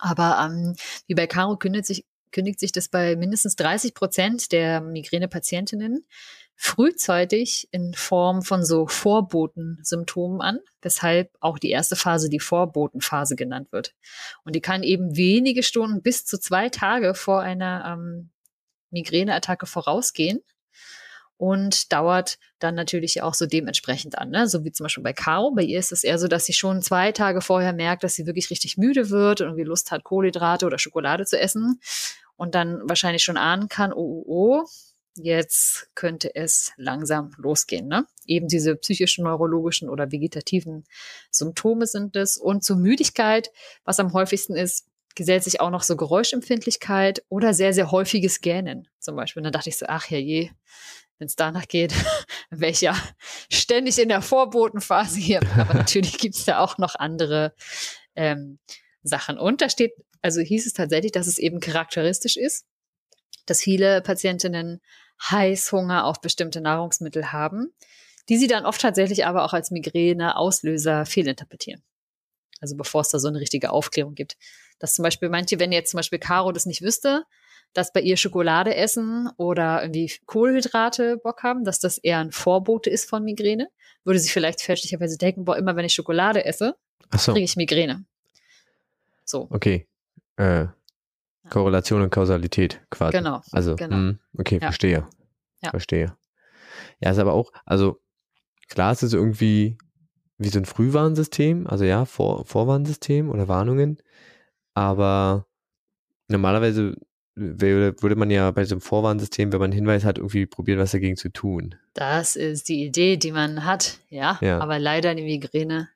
Aber ähm, wie bei Caro kündigt sich, kündigt sich das bei mindestens 30 Prozent der Migränepatientinnen frühzeitig in Form von so Vorbotensymptomen an, weshalb auch die erste Phase die Vorbotenphase genannt wird. Und die kann eben wenige Stunden bis zu zwei Tage vor einer ähm, Migräneattacke vorausgehen und dauert dann natürlich auch so dementsprechend an. Ne? So wie zum Beispiel bei Caro. Bei ihr ist es eher so, dass sie schon zwei Tage vorher merkt, dass sie wirklich richtig müde wird und irgendwie Lust hat, Kohlenhydrate oder Schokolade zu essen und dann wahrscheinlich schon ahnen kann, oh, oh, oh, jetzt könnte es langsam losgehen. Ne? Eben diese psychischen, neurologischen oder vegetativen Symptome sind es. Und zur Müdigkeit, was am häufigsten ist, gesellt sich auch noch so Geräuschempfindlichkeit oder sehr, sehr häufiges Gähnen zum Beispiel. Und dann dachte ich so, ach je, wenn es danach geht, ja ständig in der Vorbotenphase hier. Aber natürlich gibt es da auch noch andere ähm, Sachen. Und da steht, also hieß es tatsächlich, dass es eben charakteristisch ist, dass viele Patientinnen Heißhunger auf bestimmte Nahrungsmittel haben, die sie dann oft tatsächlich aber auch als Migräne-Auslöser fehlinterpretieren. Also bevor es da so eine richtige Aufklärung gibt. Dass zum Beispiel manche, wenn jetzt zum Beispiel Caro das nicht wüsste, dass bei ihr Schokolade essen oder irgendwie Kohlenhydrate Bock haben, dass das eher ein Vorbote ist von Migräne, würde sie vielleicht fälschlicherweise denken, boah, immer wenn ich Schokolade esse, so, kriege ich Migräne. So, okay. Äh, Korrelation und Kausalität quasi. genau. Also, Genau. mh, okay, Ja. verstehe. Ja. Verstehe. Ja, ist aber auch, also klar, es ist irgendwie wie so ein Frühwarnsystem, also ja, Vor Vorwarnsystem oder Warnungen, aber normalerweise würde, man ja bei so einem Vorwarnsystem, wenn man einen Hinweis hat, irgendwie probieren, was dagegen zu tun. Das ist die Idee, die man hat, ja. Ja. Aber leider die Migräne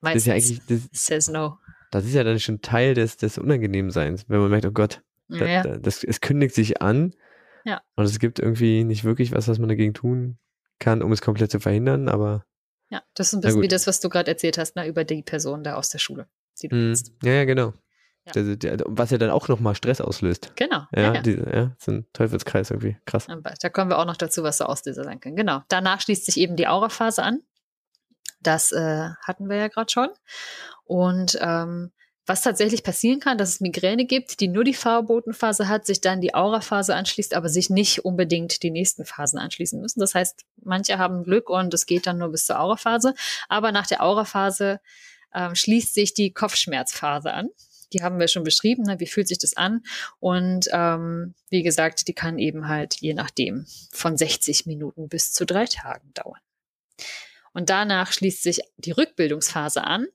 Das ist ja meistens eigentlich, das, says no. das ist ja dann schon Teil des, des Unangenehmseins, wenn man merkt, oh Gott, da, Ja, da, das, es kündigt sich an Ja. und es gibt irgendwie nicht wirklich was, was man dagegen tun kann, um es komplett zu verhindern, aber ja, das ist ein Na bisschen wie das, was du gerade erzählt hast, ne, über die Person da aus der Schule, die du kennst. Ja, ja, genau. Ja. Was ja dann auch nochmal Stress auslöst. Genau. Ja, Ja. Diese, ja, so ein Teufelskreis irgendwie. Krass. Aber Da kommen wir auch noch dazu, was so Auslöser sein können. Genau. Danach schließt sich eben die Auraphase an. Das äh, hatten wir ja gerade schon. Und ähm, was tatsächlich passieren kann, dass es Migräne gibt, die nur die Farbotenphase hat, sich dann die Auraphase anschließt, aber sich nicht unbedingt die nächsten Phasen anschließen müssen. Das heißt, manche haben Glück und es geht dann nur bis zur Auraphase. Aber nach der Auraphase ähm, schließt sich die Kopfschmerzphase an. Die haben wir schon beschrieben. Ne? Wie fühlt sich das an? Und ähm, wie gesagt, die kann eben halt je nachdem von 60 Minuten bis zu drei Tagen dauern. Und danach schließt sich die Rückbildungsphase an.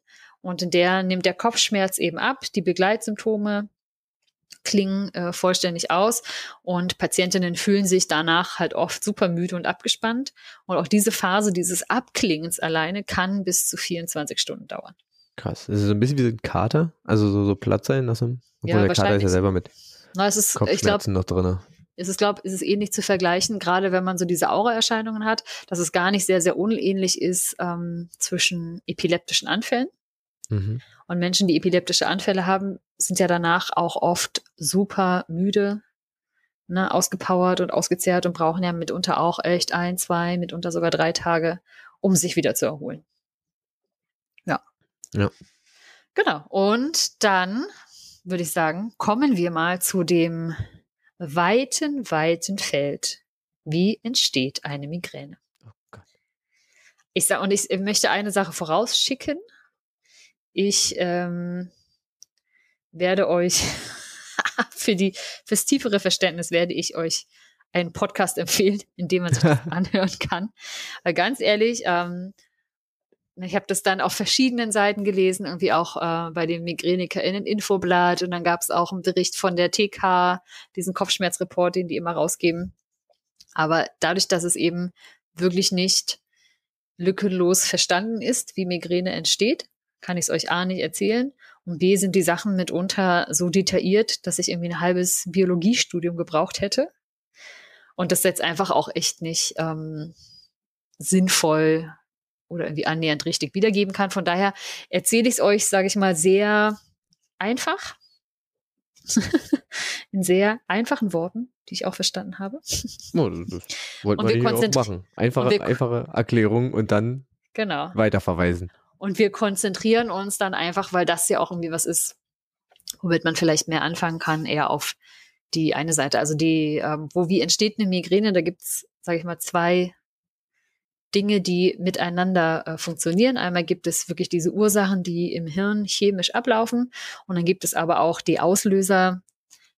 Und in der nimmt der Kopfschmerz eben ab, die Begleitsymptome klingen äh, vollständig aus und Patientinnen fühlen sich danach halt oft super müde und abgespannt. Und auch diese Phase dieses Abklingens alleine kann bis zu 24 Stunden dauern. Krass. Das ist so ein bisschen wie ein Kater, also so, so platt sein lassen. Obwohl ja, der Kater ist ja selber mit Na, es ist, Kopfschmerzen ich glaub, noch drin. Es ist, glaube ist es ähnlich eh zu vergleichen, gerade wenn man so diese Aura-Erscheinungen hat, dass es gar nicht sehr, sehr unähnlich ist ähm, zwischen epileptischen Anfällen. Mhm. Und Menschen, die epileptische Anfälle haben, sind ja danach auch oft super müde, ne, ausgepowert und ausgezehrt und brauchen ja mitunter auch echt ein, zwei, mitunter sogar drei Tage, um sich wieder zu erholen. Ja. Genau. Und dann würde ich sagen, kommen wir mal zu dem weiten, weiten Feld. Wie entsteht eine Migräne? Oh ich sage, und ich möchte eine Sache vorausschicken. Ich ähm, werde euch für die fürs tiefere Verständnis werde ich euch einen Podcast empfehlen, in dem man sich das anhören kann. Weil ganz ehrlich, ähm, ich habe das dann auf verschiedenen Seiten gelesen, irgendwie auch äh, bei den MigränikerInnen Infoblatt und dann gab es auch einen Bericht von der TK, diesen Kopfschmerzreport, den die immer rausgeben. Aber dadurch, dass es eben wirklich nicht lückenlos verstanden ist, wie Migräne entsteht, kann ich es euch A nicht erzählen. Und B sind die Sachen mitunter so detailliert, dass ich irgendwie ein halbes Biologiestudium gebraucht hätte. Und das jetzt einfach auch echt nicht ähm, sinnvoll oder irgendwie annähernd richtig wiedergeben kann. Von daher erzähle ich es euch, sage ich mal, sehr einfach. In sehr einfachen Worten, die ich auch verstanden habe. Oh, das wollten wir, auch machen. Einfache, wir, einfache Erklärung und dann genau. weiterverweisen. Und wir konzentrieren uns dann einfach, weil das ja auch irgendwie was ist, womit man vielleicht mehr anfangen kann, eher auf die eine Seite. Also die, ähm, wo wie entsteht eine Migräne, da gibt's, sage ich mal, zwei Dinge, die miteinander äh, funktionieren. Einmal gibt es wirklich diese Ursachen, die im Hirn chemisch ablaufen. Und dann gibt es aber auch die Auslöser,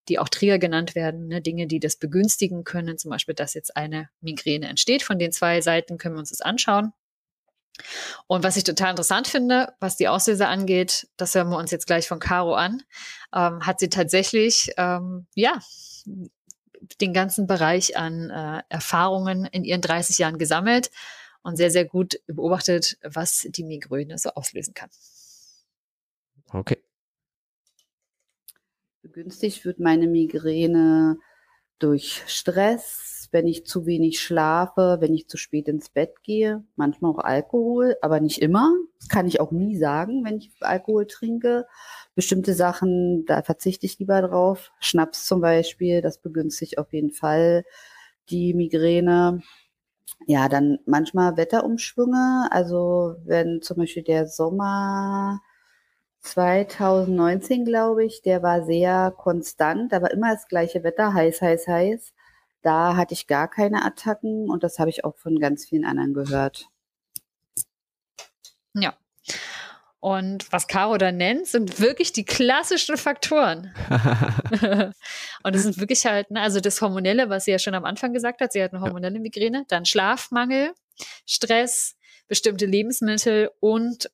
die auch Trigger genannt werden, ne? Dinge, die das begünstigen können. Zum Beispiel, dass jetzt eine Migräne entsteht. Von den zwei Seiten können wir uns das anschauen. Und was ich total interessant finde, was die Auslöser angeht, das hören wir uns jetzt gleich von Caro an, ähm, hat sie tatsächlich, ähm, ja, den ganzen Bereich an äh, Erfahrungen in ihren 30 Jahren gesammelt und sehr, sehr gut beobachtet, was die Migräne so auslösen kann. Okay. Begünstigt wird meine Migräne durch Stress, wenn ich zu wenig schlafe, wenn ich zu spät ins Bett gehe, manchmal auch Alkohol, aber nicht immer. Das kann ich auch nie sagen, wenn ich Alkohol trinke. Bestimmte Sachen, da verzichte ich lieber drauf. Schnaps zum Beispiel, das begünstigt auf jeden Fall die Migräne. Ja, dann manchmal Wetterumschwünge. Also wenn zum Beispiel der Sommer 2019, glaube ich, der war sehr konstant, war immer das gleiche Wetter, heiß, heiß, heiß. Da hatte ich gar keine Attacken und das habe ich auch von ganz vielen anderen gehört. Ja. Und was Caro da nennt, sind wirklich die klassischen Faktoren. und es sind wirklich halt, ne, also das Hormonelle, was sie ja schon am Anfang gesagt hat, sie hat eine hormonelle Migräne, dann Schlafmangel, Stress, bestimmte Lebensmittel und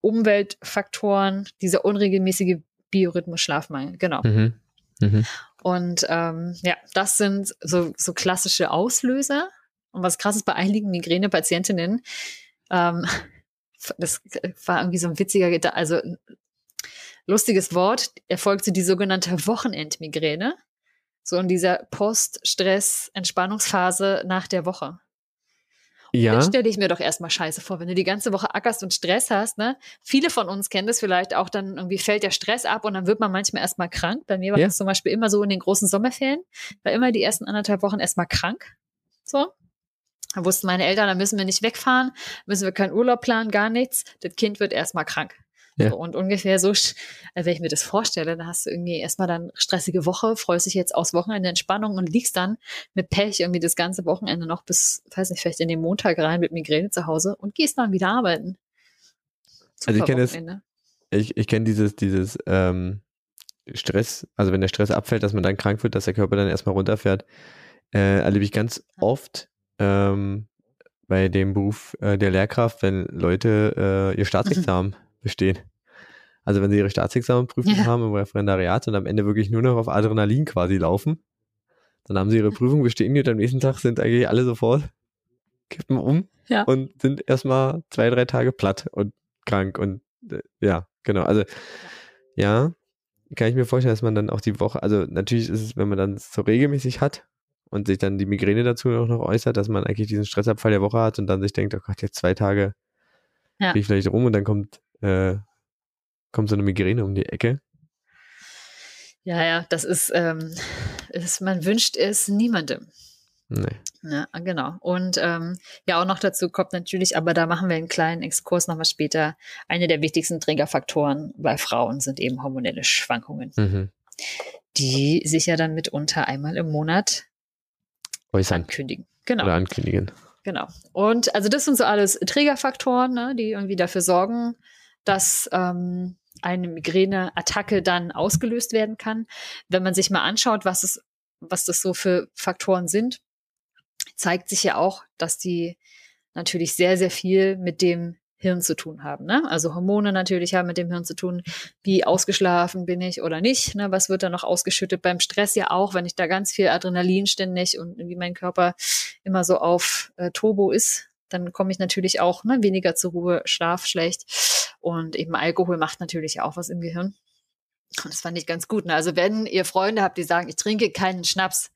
Umweltfaktoren, dieser unregelmäßige Biorhythmus, Schlafmangel, genau. Mhm. Mhm. Und ähm, ja, das sind so, so klassische Auslöser. Und was krass ist bei einigen Migräne-Patientinnen, ähm, das war irgendwie so ein witziger, also lustiges Wort, erfolgt so die sogenannte Wochenendmigräne. So in dieser Post-Stress-Entspannungsphase nach der Woche. Ja. Dann stelle ich mir doch erstmal scheiße vor, wenn du die ganze Woche ackerst und Stress hast, ne? Viele von uns kennen das vielleicht auch, dann irgendwie fällt der Stress ab und dann wird man manchmal erstmal krank. Bei mir war ja. das zum Beispiel immer so in den großen Sommerferien, war immer die ersten anderthalb Wochen erstmal krank. So. Da wussten meine Eltern, da müssen wir nicht wegfahren, müssen wir keinen Urlaub planen, gar nichts. Das Kind wird erstmal krank. Ja. Und ungefähr so, äh, wenn ich mir das vorstelle, dann hast du irgendwie erstmal dann stressige Woche, freust dich jetzt aus Wochenende Entspannung und liegst dann mit Pech irgendwie das ganze Wochenende noch bis, weiß nicht, vielleicht in den Montag rein mit Migräne zu Hause und gehst dann wieder arbeiten. Super also ich kenne das, ich, ich kenne dieses, dieses ähm, Stress, also wenn der Stress abfällt, dass man dann krank wird, dass der Körper dann erstmal runterfährt, äh, erlebe ich ganz oft ähm, bei dem Beruf äh, der Lehrkraft, wenn Leute äh, ihr Staatsexamen mhm. bestehen. Also wenn sie ihre Staatsexamenprüfung ja. haben im Referendariat und am Ende wirklich nur noch auf Adrenalin quasi laufen, dann haben sie ihre Prüfung bestehen und am nächsten Tag sind eigentlich alle sofort kippen um ja. und sind erstmal zwei, drei Tage platt und krank und äh, ja, genau. Also ja, kann ich mir vorstellen, dass man dann auch die Woche, also natürlich ist es, wenn man dann so regelmäßig hat und sich dann die Migräne dazu auch noch äußert, dass man eigentlich diesen Stressabfall der Woche hat und dann sich denkt, oh Gott, jetzt zwei Tage ja. ich vielleicht rum und dann kommt, äh, kommt so eine Migräne um die Ecke. Ja, ja, das ist, ähm, ist man wünscht es niemandem. Nee. Ja, genau. Und ähm, ja, auch noch dazu kommt natürlich, aber da machen wir einen kleinen Exkurs nochmal später. Eine der wichtigsten Trägerfaktoren bei Frauen sind eben hormonelle Schwankungen, mhm. die sich ja dann mitunter einmal im Monat Äußern. ankündigen. Genau. Oder ankündigen. Genau. Und also das sind so alles Trägerfaktoren, ne, die irgendwie dafür sorgen, dass ähm, eine Migräneattacke dann ausgelöst werden kann. Wenn man sich mal anschaut, was es, was das so für Faktoren sind, zeigt sich ja auch, dass die natürlich sehr, sehr viel mit dem Hirn zu tun haben. Ne? Also Hormone natürlich haben mit dem Hirn zu tun, wie ausgeschlafen bin ich oder nicht. Ne? Was wird da noch ausgeschüttet? Beim Stress ja auch, wenn ich da ganz viel Adrenalin ständig und wie mein Körper immer so auf äh, Turbo ist, dann komme ich natürlich auch ne, weniger zur Ruhe, Schlaf schlecht. Und eben Alkohol macht natürlich auch was im Gehirn. Und das fand ich ganz gut. Ne? Also wenn ihr Freunde habt, die sagen, ich trinke keinen Schnaps,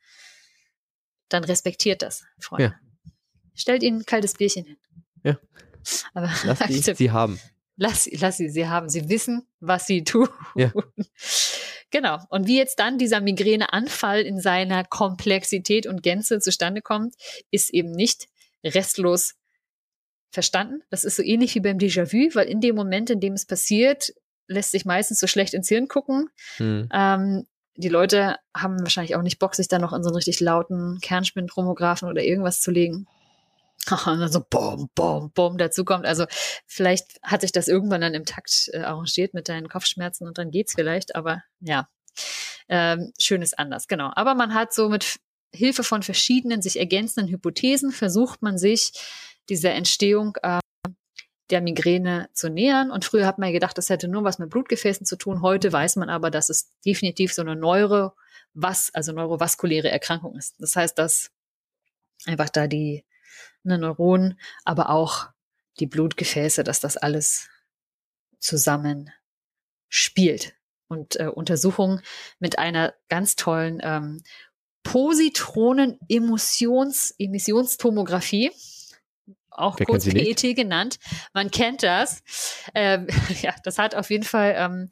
dann respektiert das, Freunde. Ja. Stellt ihnen ein kaltes Bierchen hin. Ja. Aber lass die, sie haben. Lass, lass sie sie haben. Sie wissen, was sie tun. Ja. Genau. Und wie jetzt dann dieser Migräneanfall in seiner Komplexität und Gänze zustande kommt, ist eben nicht restlos verstanden. Das ist so ähnlich wie beim Déjà-vu, weil in dem Moment, in dem es passiert, lässt sich meistens so schlecht ins Hirn gucken. Hm. Ähm, die Leute haben wahrscheinlich auch nicht Bock, sich da noch in so einen richtig lauten Kernspintromographen oder irgendwas zu legen. Und dann so bom, bom, bom dazu kommt. Also vielleicht hat sich das irgendwann dann im Takt äh, arrangiert mit deinen Kopfschmerzen und dann geht's vielleicht, aber ja, ähm, schön ist anders, genau. Aber man hat so mit Hilfe von verschiedenen sich ergänzenden Hypothesen versucht man sich dieser Entstehung äh, der Migräne zu nähern. Und früher hat man gedacht, das hätte nur was mit Blutgefäßen zu tun. Heute weiß man aber, dass es definitiv so eine Neuro, was, also neurovaskuläre Erkrankung ist. Das heißt, dass einfach da die ne, Neuronen, aber auch die Blutgefäße, dass das alles zusammen spielt. Und äh, Untersuchungen mit einer ganz tollen ähm, Positronen-Emissionstomographie auch Wer kurz PET genannt. Man kennt das. Ähm, ja, das hat auf jeden Fall ähm,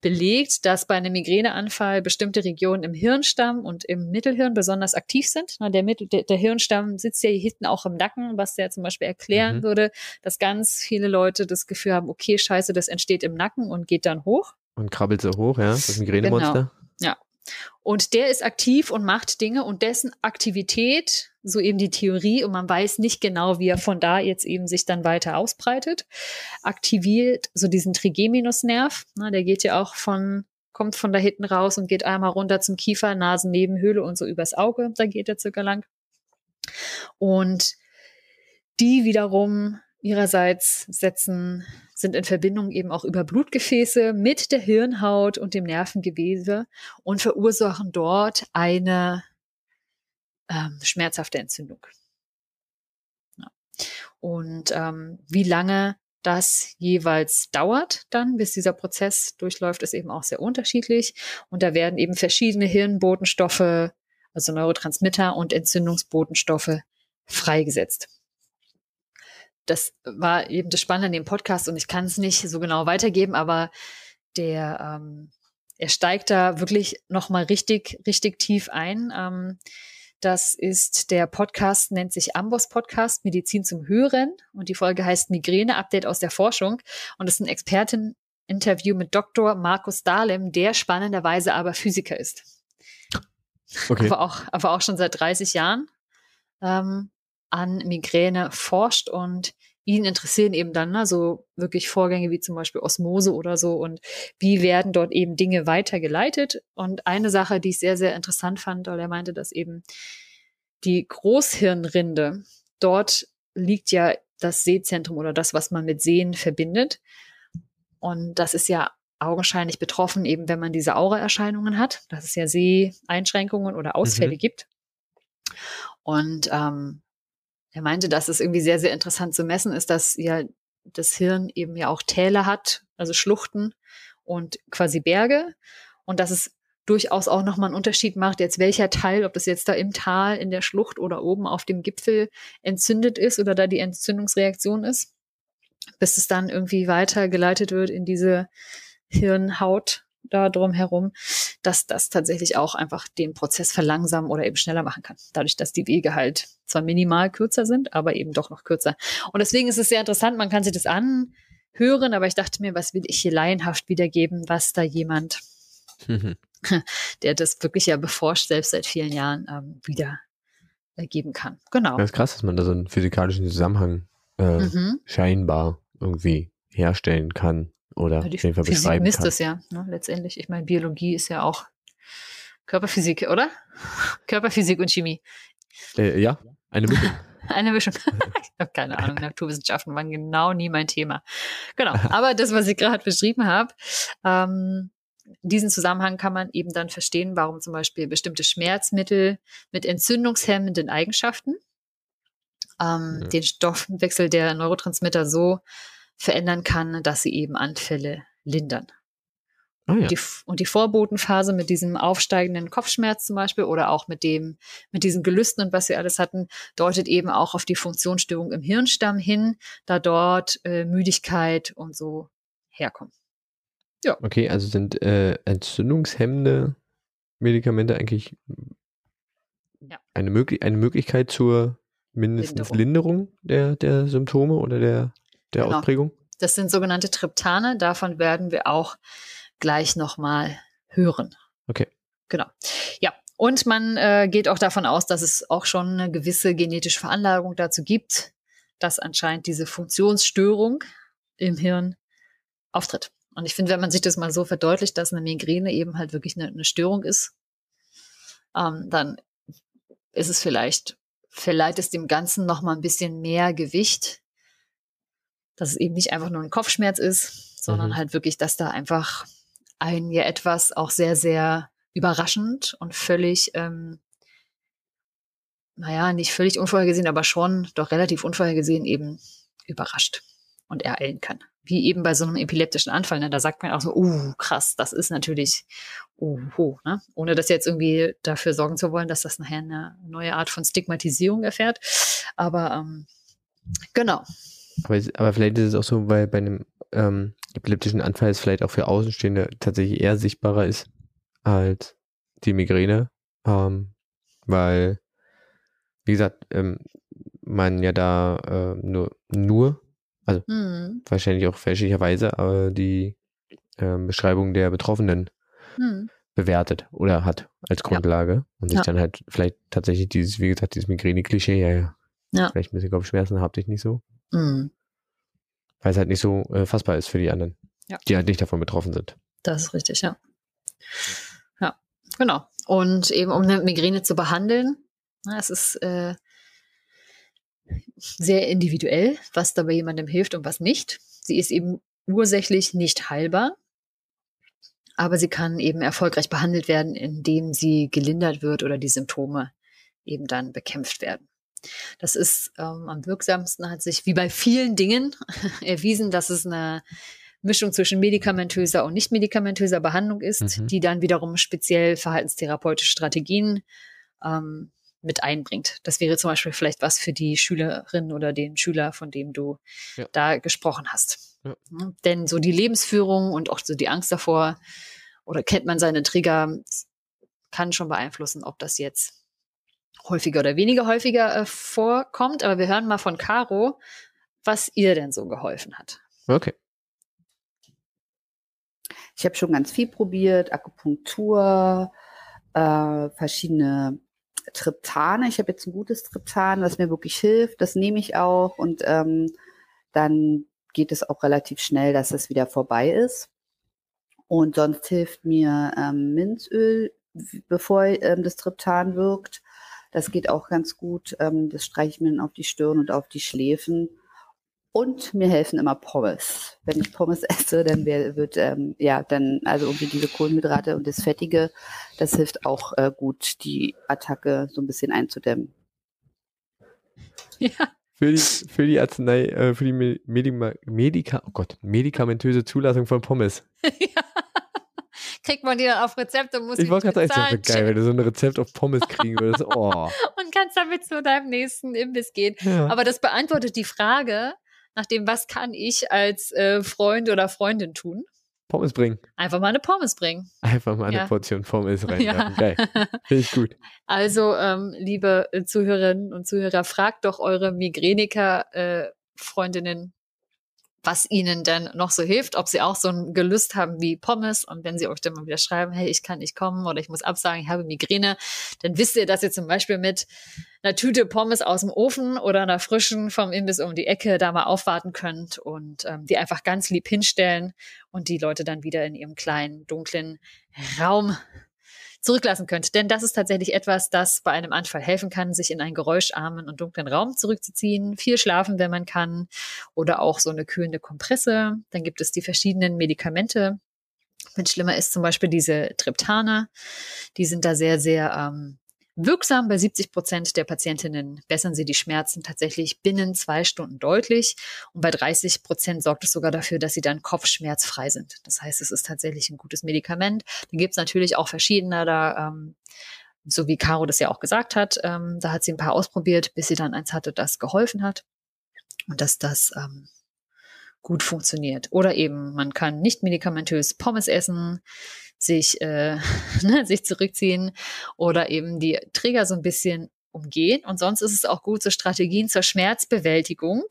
belegt, dass bei einem Migräneanfall bestimmte Regionen im Hirnstamm und im Mittelhirn besonders aktiv sind. Der, Mittel, der, der Hirnstamm sitzt ja hier hinten auch im Nacken, was der zum Beispiel erklären mhm. würde, dass ganz viele Leute das Gefühl haben, okay, scheiße, das entsteht im Nacken und geht dann hoch. Und krabbelt so hoch, ja, das Migränemonster. Genau. Ja, und der ist aktiv und macht Dinge und dessen Aktivität, so eben die Theorie, und man weiß nicht genau, wie er von da jetzt eben sich dann weiter ausbreitet, aktiviert so diesen Trigeminusnerv. Na, der geht ja auch von, kommt von da hinten raus und geht einmal runter zum Kiefer, Nasennebenhöhle und so übers Auge. Da geht er circa lang. Und die wiederum ihrerseits setzen sind in Verbindung eben auch über Blutgefäße mit der Hirnhaut und dem Nervengewebe und verursachen dort eine ähm, schmerzhafte Entzündung. Ja. Und ähm, wie lange das jeweils dauert dann, bis dieser Prozess durchläuft, ist eben auch sehr unterschiedlich. Und da werden eben verschiedene Hirnbotenstoffe, also Neurotransmitter und Entzündungsbotenstoffe freigesetzt das war eben das Spannende an dem Podcast und ich kann es nicht so genau weitergeben, aber der, ähm, er steigt da wirklich nochmal richtig, richtig tief ein. Ähm, das ist der Podcast, nennt sich Amboss Podcast, Medizin zum Hören. Und die Folge heißt Migräne, Update aus der Forschung. Und das sind Experten, Interview mit Dr. Markus Dahlem, der spannenderweise aber Physiker ist. Okay. Aber, auch, aber auch schon seit 30 Jahren ähm, an Migräne forscht und ihn interessieren eben dann ne, so wirklich Vorgänge wie zum Beispiel Osmose oder so und wie werden dort eben Dinge weitergeleitet. Und eine Sache, die ich sehr, sehr interessant fand, weil er meinte, dass eben die Großhirnrinde, dort liegt ja das Sehzentrum oder das, was man mit Sehen verbindet. Und das ist ja augenscheinlich betroffen, eben wenn man diese Auraerscheinungen hat, dass es ja Seheinschränkungen oder Ausfälle mhm. gibt. Und ähm, er meinte, dass es irgendwie sehr, sehr interessant zu messen ist, dass ja das Hirn eben ja auch Täler hat, also Schluchten und quasi Berge. Und dass es durchaus auch nochmal einen Unterschied macht, jetzt welcher Teil, ob das jetzt da im Tal, in der Schlucht oder oben auf dem Gipfel entzündet ist oder da die Entzündungsreaktion ist, bis es dann irgendwie weitergeleitet wird in diese Hirnhaut da drumherum, dass das tatsächlich auch einfach den Prozess verlangsamen oder eben schneller machen kann. Dadurch, dass die Wege halt zwar minimal kürzer sind, aber eben doch noch kürzer. Und deswegen ist es sehr interessant, man kann sich das anhören, aber ich dachte mir, was will ich hier laienhaft wiedergeben, was da jemand, mhm. der das wirklich ja beforscht, selbst seit vielen Jahren, ähm, wieder geben kann. Genau. Das ist krass, dass man da so einen physikalischen Zusammenhang äh, mhm. scheinbar irgendwie herstellen kann oder ja, die auf jeden Fall Physik beschreiben misst kann. es ja, ne, letztendlich. Ich meine, Biologie ist ja auch Körperphysik, oder? Körperphysik und Chemie. Äh, ja, eine Mischung. eine Mischung. ich habe keine Ahnung, Naturwissenschaften waren genau nie mein Thema. Genau, aber das, was ich gerade beschrieben habe, ähm, diesen Zusammenhang kann man eben dann verstehen, warum zum Beispiel bestimmte Schmerzmittel mit entzündungshemmenden Eigenschaften ähm, ja. den Stoffwechsel der Neurotransmitter so verändern kann, dass sie eben Anfälle lindern. Oh ja. und, die, und die Vorbotenphase mit diesem aufsteigenden Kopfschmerz zum Beispiel oder auch mit dem, mit diesen Gelüsten und was wir alles hatten, deutet eben auch auf die Funktionsstörung im Hirnstamm hin, da dort äh, Müdigkeit und so herkommen. Ja. Okay, also sind äh, entzündungshemmende Medikamente eigentlich ja. eine, möglich eine Möglichkeit zur mindestens Linderung, Linderung der, der Symptome oder der der genau. Ausprägung? Das sind sogenannte Triptane. Davon werden wir auch gleich nochmal hören. Okay. Genau. Ja. Und man äh, geht auch davon aus, dass es auch schon eine gewisse genetische Veranlagung dazu gibt, dass anscheinend diese Funktionsstörung im Hirn auftritt. Und ich finde, wenn man sich das mal so verdeutlicht, dass eine Migräne eben halt wirklich eine, eine Störung ist, ähm, dann ist es vielleicht, verleiht es dem Ganzen nochmal ein bisschen mehr Gewicht, dass es eben nicht einfach nur ein Kopfschmerz ist, sondern mhm. halt wirklich, dass da einfach ein ja etwas auch sehr, sehr überraschend und völlig, ähm, naja, nicht völlig unvorhergesehen, aber schon doch relativ unvorhergesehen eben überrascht und ereilen kann. Wie eben bei so einem epileptischen Anfall, ne? da sagt man auch so, uh, krass, das ist natürlich, uh, uh ne? ohne das jetzt irgendwie dafür sorgen zu wollen, dass das nachher eine neue Art von Stigmatisierung erfährt. Aber ähm, genau, aber, aber vielleicht ist es auch so, weil bei einem ähm, epileptischen Anfall es vielleicht auch für Außenstehende tatsächlich eher sichtbarer ist als die Migräne. Ähm, weil, wie gesagt, ähm, man ja da äh, nur, nur, also hm. wahrscheinlich auch fälschlicherweise, aber die äh, Beschreibung der Betroffenen hm. bewertet oder hat als Grundlage ja. und sich ja. dann halt vielleicht tatsächlich dieses, wie gesagt, dieses Migräne-Klischee, ja, ja, ja. Vielleicht ein bisschen Kopfschmerzen habt ich nicht so. Mhm. Weil es halt nicht so äh, fassbar ist für die anderen, ja. die halt nicht davon betroffen sind. Das ist richtig, ja. Ja, genau. Und eben um eine Migräne zu behandeln, na, es ist äh, sehr individuell, was dabei jemandem hilft und was nicht. Sie ist eben ursächlich nicht heilbar, aber sie kann eben erfolgreich behandelt werden, indem sie gelindert wird oder die Symptome eben dann bekämpft werden. Das ist ähm, am wirksamsten, hat sich wie bei vielen Dingen erwiesen, dass es eine Mischung zwischen medikamentöser und nicht medikamentöser Behandlung ist, mhm. die dann wiederum speziell verhaltenstherapeutische Strategien ähm, mit einbringt. Das wäre zum Beispiel vielleicht was für die Schülerin oder den Schüler, von dem du ja. da gesprochen hast. Ja. Denn so die Lebensführung und auch so die Angst davor oder kennt man seine Trigger, kann schon beeinflussen, ob das jetzt häufiger oder weniger häufiger äh, vorkommt. Aber wir hören mal von Caro, was ihr denn so geholfen hat. Okay. ich habe schon ganz viel probiert, Akupunktur, äh, verschiedene Triptane. Ich habe jetzt ein gutes Triptan, was mir wirklich hilft. Das nehme ich auch und ähm, dann geht es auch relativ schnell, dass es wieder vorbei ist. Und sonst hilft mir ähm, Minzöl, bevor ähm, das Triptan wirkt. Das geht auch ganz gut. Ähm, das streiche ich mir dann auf die Stirn und auf die Schläfen. Und mir helfen immer Pommes. Wenn ich Pommes esse, dann wird, ähm, ja, dann, also irgendwie diese Kohlenhydrate und das Fettige, das hilft auch äh, gut, die Attacke so ein bisschen einzudämmen. Ja. Für die, für die Arznei, äh, für die Medika, Medika, oh Gott, medikamentöse Zulassung von Pommes. ja kriegt man die dann auf Rezept und muss Ich wollte gerade sagen, es wäre geil, wenn du so ein Rezept auf Pommes kriegen würdest. Oh. und kannst damit zu deinem nächsten Imbiss gehen. Ja. Aber das beantwortet die Frage nach dem, was kann ich als äh, Freund oder Freundin tun? Pommes bringen. Einfach mal eine Pommes bringen. Einfach mal eine ja. Portion Pommes rein. Ja. Geil. Finde ich gut. Also, ähm, liebe Zuhörerinnen und Zuhörer, fragt doch eure Migreniker-Freundinnen, äh, was ihnen denn noch so hilft, ob sie auch so ein Gelüst haben wie Pommes und wenn sie euch dann mal wieder schreiben, hey, ich kann nicht kommen oder ich muss absagen, ich habe Migräne, dann wisst ihr, dass ihr zum Beispiel mit einer Tüte Pommes aus dem Ofen oder einer frischen vom Imbiss um die Ecke da mal aufwarten könnt und ähm, die einfach ganz lieb hinstellen und die Leute dann wieder in ihrem kleinen, dunklen Raum zurücklassen könnt. Denn das ist tatsächlich etwas, das bei einem Anfall helfen kann, sich in einen geräuscharmen und dunklen Raum zurückzuziehen, viel schlafen, wenn man kann, oder auch so eine kühlende Kompresse. Dann gibt es die verschiedenen Medikamente. Wenn schlimmer ist zum Beispiel diese Triptane, die sind da sehr, sehr ähm, Wirksam bei 70 Prozent der Patientinnen bessern sie die Schmerzen tatsächlich binnen zwei Stunden deutlich. Und bei 30 Prozent sorgt es sogar dafür, dass sie dann kopfschmerzfrei sind. Das heißt, es ist tatsächlich ein gutes Medikament. Da gibt es natürlich auch verschiedene da. Ähm, so wie Caro das ja auch gesagt hat, ähm, da hat sie ein paar ausprobiert, bis sie dann eins hatte, das geholfen hat. Und dass das ähm, gut funktioniert. Oder eben, man kann nicht medikamentös Pommes essen sich, äh, ne, sich zurückziehen oder eben die Trigger so ein bisschen umgehen. Und sonst ist es auch gut, so Strategien zur Schmerzbewältigung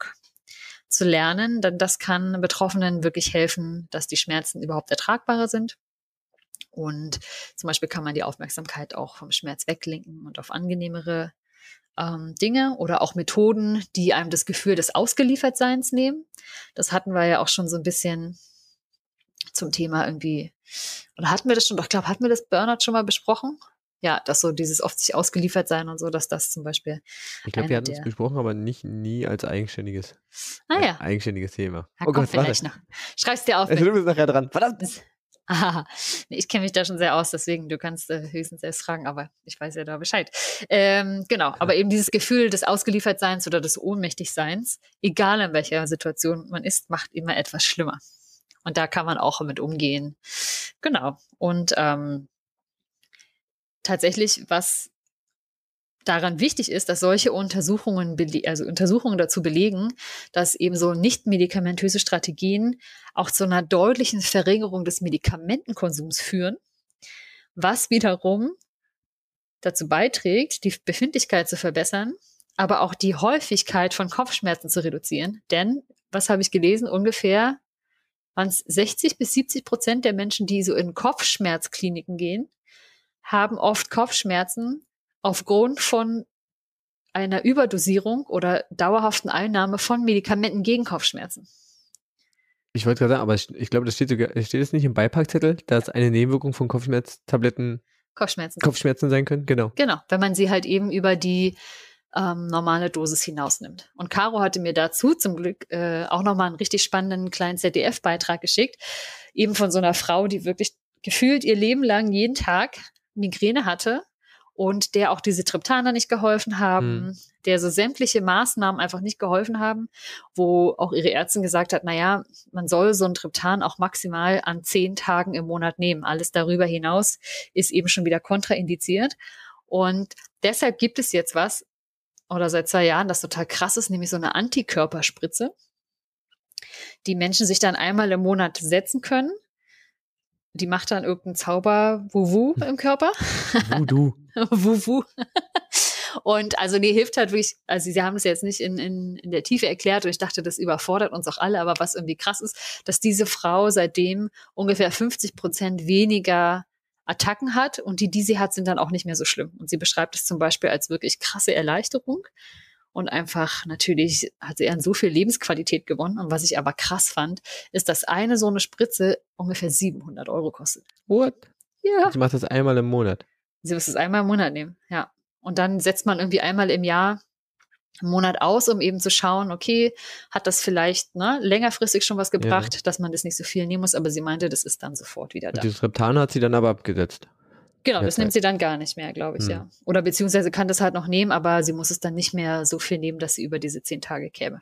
zu lernen, denn das kann Betroffenen wirklich helfen, dass die Schmerzen überhaupt ertragbarer sind. Und zum Beispiel kann man die Aufmerksamkeit auch vom Schmerz weglenken und auf angenehmere ähm, Dinge oder auch Methoden, die einem das Gefühl des Ausgeliefertseins nehmen. Das hatten wir ja auch schon so ein bisschen zum Thema irgendwie, oder hatten wir das schon, doch, ich glaube, hatten wir das Burnout schon mal besprochen? Ja, dass so dieses oft sich ausgeliefert sein und so, dass das zum Beispiel. Ich glaube, wir hatten es besprochen, aber nicht nie als eigenständiges, ah, ja. eigenständiges Thema. Ja, oh Gott, vielleicht noch. Schreib's dir auf. Also, du bist nachher dran. Verdammt! Aha, ich kenne mich da schon sehr aus, deswegen du kannst äh, höchstens selbst fragen, aber ich weiß ja da Bescheid. Ähm, genau, aber eben dieses Gefühl des Ausgeliefertseins oder des Ohnmächtigseins, egal in welcher Situation man ist, macht immer etwas schlimmer. Und da kann man auch mit umgehen. Genau. Und ähm, tatsächlich, was daran wichtig ist, dass solche Untersuchungen, also Untersuchungen dazu belegen, dass eben so nicht medikamentöse Strategien auch zu einer deutlichen Verringerung des Medikamentenkonsums führen, was wiederum dazu beiträgt, die Befindlichkeit zu verbessern, aber auch die Häufigkeit von Kopfschmerzen zu reduzieren. Denn, was habe ich gelesen, ungefähr waren es 60 bis 70 Prozent der Menschen, die so in Kopfschmerzkliniken gehen, haben oft Kopfschmerzen aufgrund von einer Überdosierung oder dauerhaften Einnahme von Medikamenten gegen Kopfschmerzen. Ich wollte gerade sagen, aber ich, ich glaube, das steht sogar, steht es nicht im Beipackzettel, dass eine Nebenwirkung von Kopfschmerztabletten Kopfschmerzen. Kopfschmerzen sein können, genau. Genau, wenn man sie halt eben über die ähm, normale Dosis hinausnimmt. Und Caro hatte mir dazu zum Glück äh, auch nochmal einen richtig spannenden kleinen ZDF-Beitrag geschickt, eben von so einer Frau, die wirklich gefühlt ihr Leben lang jeden Tag Migräne hatte und der auch diese Triptaner nicht geholfen haben, mhm. der so sämtliche Maßnahmen einfach nicht geholfen haben, wo auch ihre Ärztin gesagt hat, na ja, man soll so ein Triptan auch maximal an zehn Tagen im Monat nehmen. Alles darüber hinaus ist eben schon wieder kontraindiziert. Und deshalb gibt es jetzt was, oder seit zwei Jahren, das total krass ist, nämlich so eine Antikörperspritze, die Menschen sich dann einmal im Monat setzen können. Die macht dann irgendeinen Zauber Wuwu im Körper. Voodoo. Wuwu. Und also nee, hilft halt wirklich, also sie haben es jetzt nicht in, in, in der Tiefe erklärt und ich dachte, das überfordert uns auch alle, aber was irgendwie krass ist, dass diese Frau seitdem ungefähr 50 Prozent weniger Attacken hat und die, die sie hat, sind dann auch nicht mehr so schlimm. Und sie beschreibt es zum Beispiel als wirklich krasse Erleichterung. Und einfach natürlich hat sie an so viel Lebensqualität gewonnen. Und was ich aber krass fand, ist, dass eine so eine Spritze ungefähr 700 Euro kostet. What? Ja. Sie macht das einmal im Monat. Sie muss es einmal im Monat nehmen, ja. Und dann setzt man irgendwie einmal im Jahr einen Monat aus, um eben zu schauen, okay, hat das vielleicht ne, längerfristig schon was gebracht, ja. dass man das nicht so viel nehmen muss, aber sie meinte, das ist dann sofort wieder da. Und dieses Reptan hat sie dann aber abgesetzt. Genau, das nimmt sie dann gar nicht mehr, glaube ich, hm. ja. Oder beziehungsweise kann das halt noch nehmen, aber sie muss es dann nicht mehr so viel nehmen, dass sie über diese zehn Tage käme.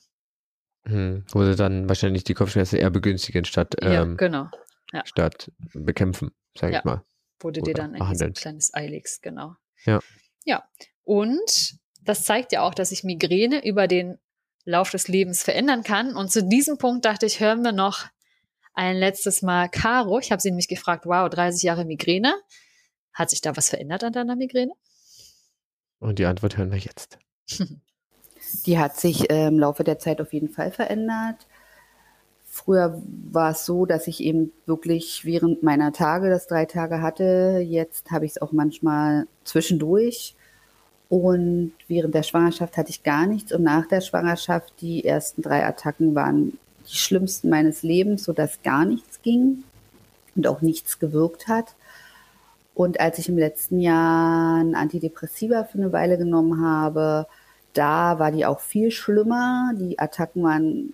Hm. Wo sie dann wahrscheinlich die Kopfschmerzen eher begünstigen statt, ja, ähm, genau. Ja. statt bekämpfen, sage Ja. ich mal. Wurde dir dann irgendwie so ein kleines Ei legst, genau. Ja. Ja. Und das zeigt ja auch, dass sich Migräne über den Lauf des Lebens verändern kann. Und zu diesem Punkt dachte ich, hören wir noch ein letztes Mal Caro. Ich habe sie nämlich gefragt, wow, 30 Jahre Migräne. Hat sich da was verändert an deiner Migräne? Und die Antwort hören wir jetzt. Die hat sich äh, im Laufe der Zeit auf jeden Fall verändert. Früher war es so, dass ich eben wirklich während meiner Tage das drei Tage hatte. Jetzt habe ich es auch manchmal zwischendurch. Und während der Schwangerschaft hatte ich gar nichts. Und nach der Schwangerschaft, die ersten drei Attacken waren die schlimmsten meines Lebens, sodass gar nichts ging und auch nichts gewirkt hat. Und als ich im letzten Jahr ein Antidepressiva für eine Weile genommen habe, da war die auch viel schlimmer. Die Attacken waren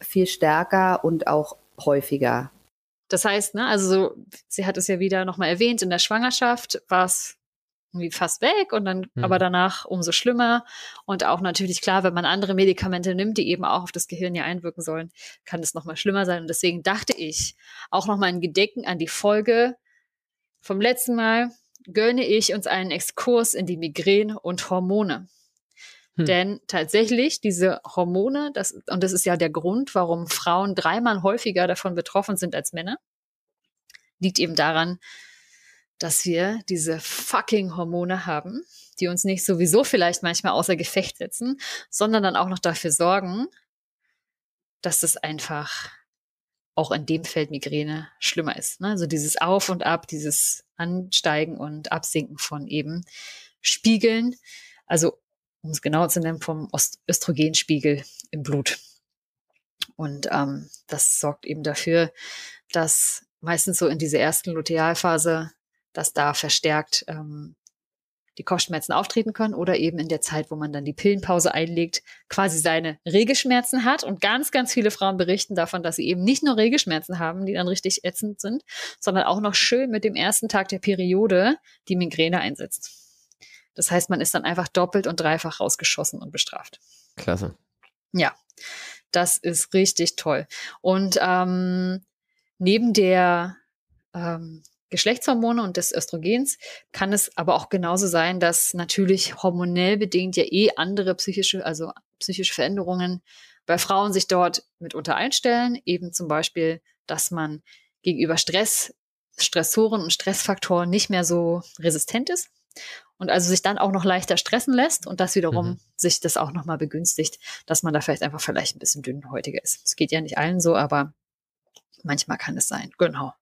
viel stärker und auch häufiger. Das heißt, ne, also so, sie hat es ja wieder nochmal erwähnt, in der Schwangerschaft war es irgendwie fast weg und dann Mhm. aber danach umso schlimmer. Und auch natürlich klar, wenn man andere Medikamente nimmt, die eben auch auf das Gehirn ja einwirken sollen, kann es nochmal schlimmer sein. Und deswegen dachte ich, auch nochmal ein Gedenken an die Folge vom letzten Mal, gönne ich uns einen Exkurs in die Migräne und Hormone. Hm. Denn tatsächlich diese Hormone, das, und das ist ja der Grund, warum Frauen dreimal häufiger davon betroffen sind als Männer, liegt eben daran, dass wir diese fucking Hormone haben, die uns nicht sowieso vielleicht manchmal außer Gefecht setzen, sondern dann auch noch dafür sorgen, dass es einfach auch in dem Feld Migräne schlimmer ist. Ne? Also dieses Auf und Ab, dieses Ansteigen und Absinken von eben Spiegeln, also um es genau zu nennen, vom Ost Östrogenspiegel im Blut. Und ähm, das sorgt eben dafür, dass meistens so in dieser ersten Lutealphase, dass da verstärkt ähm, die Kopfschmerzen auftreten können oder eben in der Zeit, wo man dann die Pillenpause einlegt, quasi seine Regelschmerzen hat. Und ganz, ganz viele Frauen berichten davon, dass sie eben nicht nur Regelschmerzen haben, die dann richtig ätzend sind, sondern auch noch schön mit dem ersten Tag der Periode die Migräne einsetzt. Das heißt, man ist dann einfach doppelt und dreifach rausgeschossen und bestraft. Klasse. Ja, das ist richtig toll. Und ähm, neben der ähm, Geschlechtshormone und des Östrogens kann es aber auch genauso sein, dass natürlich hormonell bedingt ja eh andere psychische, also psychische Veränderungen bei Frauen sich dort mitunter einstellen. Eben zum Beispiel, dass man gegenüber Stress, Stressoren und Stressfaktoren nicht mehr so resistent ist und also sich dann auch noch leichter stressen lässt und das wiederum Mhm. sich das auch nochmal begünstigt, dass man da vielleicht einfach vielleicht ein bisschen dünnhäutiger ist. Es geht ja nicht allen so, aber manchmal kann es sein. Genau.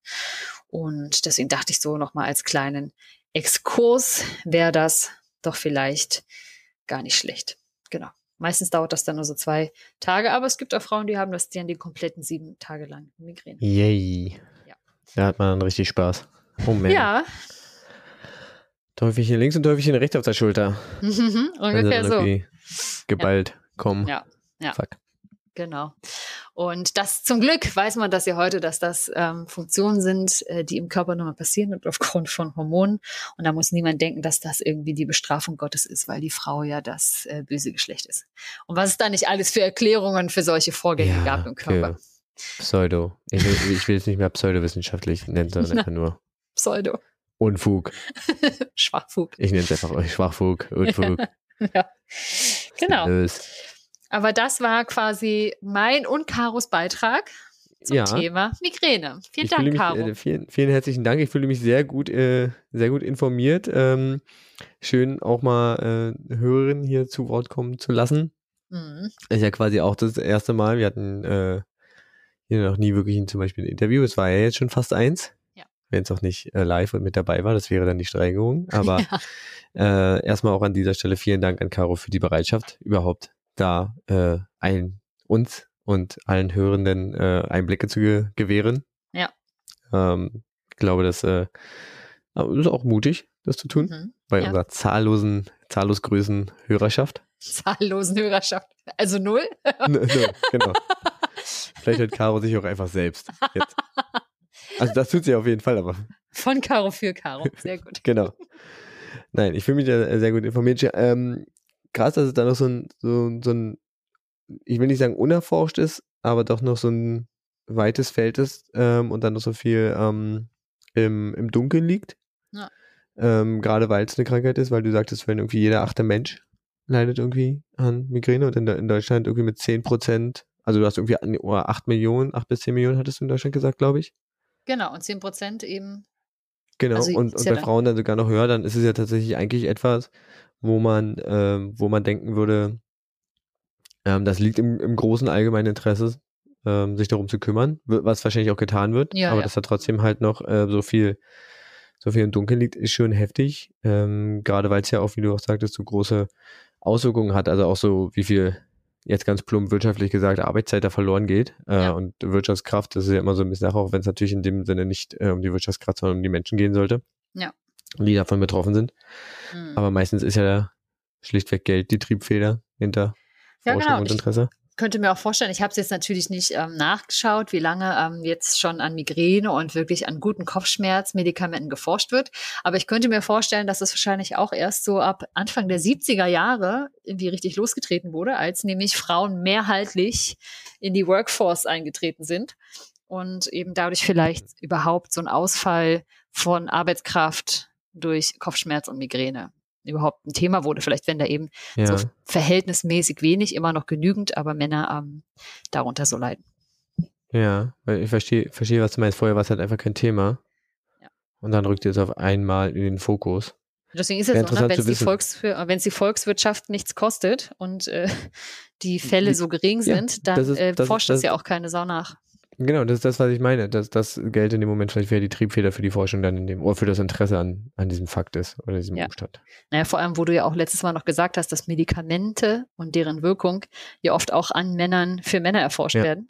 Und deswegen dachte ich so nochmal als kleinen Exkurs wäre das doch vielleicht gar nicht schlecht. Genau. Meistens dauert das dann nur so zwei Tage, aber es gibt auch Frauen, die haben das dann die kompletten sieben Tage lang Migräne. Yay. Ja. Da hat man dann richtig Spaß. Oh man. Ja, Teufelchen links und Teufelchen rechts auf der Schulter. Sie ungefähr so. geballt kommen. Ja, ja. Fuck. Genau. Und das zum Glück weiß man das ja heute, dass das ähm, Funktionen sind, äh, die im Körper nur mal passieren und aufgrund von Hormonen. Und da muss niemand denken, dass das irgendwie die Bestrafung Gottes ist, weil die Frau ja das äh, böse Geschlecht ist. Und was es da nicht alles für Erklärungen für solche Vorgänge Ja, gab im Körper. Pseudo. Ich will, ich will es nicht mehr pseudowissenschaftlich nennen, sondern einfach nur Pseudo. Unfug. Schwachfug. Ich nenne es einfach Schwachfug, Unfug. ja. Genau. Los. Aber das war quasi mein und Karos Beitrag zum Ja. Thema Migräne. Vielen ich Dank, mich, Caro. äh, vielen, vielen herzlichen Dank. Ich fühle mich sehr gut, äh, sehr gut informiert. Ähm, schön auch mal äh, Hörerinnen hier zu Wort kommen zu lassen. Mhm. ist ja quasi auch das erste Mal. Wir hatten äh, hier noch nie wirklich ein, zum Beispiel ein Interview. Es war ja jetzt schon fast eins. Ja. Wenn es auch nicht äh, live und mit dabei war, das wäre dann die Steigerung. Aber Ja. äh, erstmal auch an dieser Stelle vielen Dank an Caro für die Bereitschaft, überhaupt da äh, ein, uns und allen Hörenden äh, Einblicke zu ge gewähren. Ja. Ähm, ich glaube, das äh, ist auch mutig, das zu tun, Mhm. bei Ja. unserer zahllosen, zahllos größten Hörerschaft. Zahllosen Hörerschaft. Also null. Ne, genau. Vielleicht hört Caro sich auch einfach selbst jetzt. Also das tut sie auf jeden Fall, aber Von Caro für Caro. Sehr gut. genau. Nein, ich fühle mich da sehr gut informiert. Ähm, krass, dass es da noch so ein, so, so ein, ich will nicht sagen unerforscht ist, aber doch noch so ein weites Feld ist ähm, und dann noch so viel ähm, im, im Dunkeln liegt. Ja. Ähm, Gerade weil es eine Krankheit ist, weil du sagtest, wenn irgendwie jeder achte Mensch leidet irgendwie an Migräne und in, in Deutschland irgendwie mit 10 Prozent, also du hast irgendwie an- oder 8 Millionen, 8 bis 10 Millionen hattest du in Deutschland gesagt, glaube ich. Genau, und 10 Prozent eben. Genau, Also und, und ja bei dann- Frauen dann sogar noch höher, dann ist es ja tatsächlich eigentlich etwas, wo man, ähm, wo man denken würde, ähm, das liegt im, im großen allgemeinen Interesse, ähm, sich darum zu kümmern, was wahrscheinlich auch getan wird, Ja, aber ja. dass da trotzdem halt noch äh, so viel, so viel im Dunkeln liegt, ist schon heftig, ähm, gerade weil es ja auch, wie du auch sagtest, so große Auswirkungen hat, also auch so, wie viel jetzt ganz plump wirtschaftlich gesagt, Arbeitszeit da verloren geht äh, Ja. und Wirtschaftskraft, das ist ja immer so ein bisschen Sache, auch wenn es natürlich in dem Sinne nicht äh, um die Wirtschaftskraft, sondern um die Menschen gehen sollte, Ja. Die davon betroffen sind. Mhm. Aber meistens ist ja schlichtweg Geld die Triebfeder hinter Ja, Forschung genau. und Ich- Interesse. könnte mir auch vorstellen, ich habe es jetzt natürlich nicht ähm, nachgeschaut, wie lange ähm, jetzt schon an Migräne und wirklich an guten Kopfschmerzmedikamenten geforscht wird. Aber ich könnte mir vorstellen, dass es wahrscheinlich auch erst so ab Anfang der 70er Jahre irgendwie richtig losgetreten wurde, als nämlich Frauen mehrheitlich in die Workforce eingetreten sind und eben dadurch vielleicht überhaupt so ein Ausfall von Arbeitskraft durch Kopfschmerz und Migräne überhaupt ein Thema wurde. Vielleicht wenn da eben Ja. so verhältnismäßig wenig, immer noch genügend, aber Männer ähm, darunter so leiden. Ja, weil ich verstehe, verstehe, was du meinst. Vorher war es halt einfach kein Thema. Ja. Und dann rückt es auf einmal in den Fokus. Deswegen ist es so, ne, wenn es die. Volkswir es die Volkswirtschaft nichts kostet und äh, die Fälle so gering Ja, sind, dann das ist- äh, forscht das ja auch keine Sau nach. Genau, das ist das, was ich meine. Dass das Geld in dem Moment vielleicht wäre die Triebfeder für die Forschung dann in dem, oder für das Interesse an, an diesem Fakt ist oder diesem Ja. Umstand. Naja, vor allem, wo du ja auch letztes Mal noch gesagt hast, dass Medikamente und deren Wirkung ja oft auch an Männern, für Männer erforscht Ja. werden,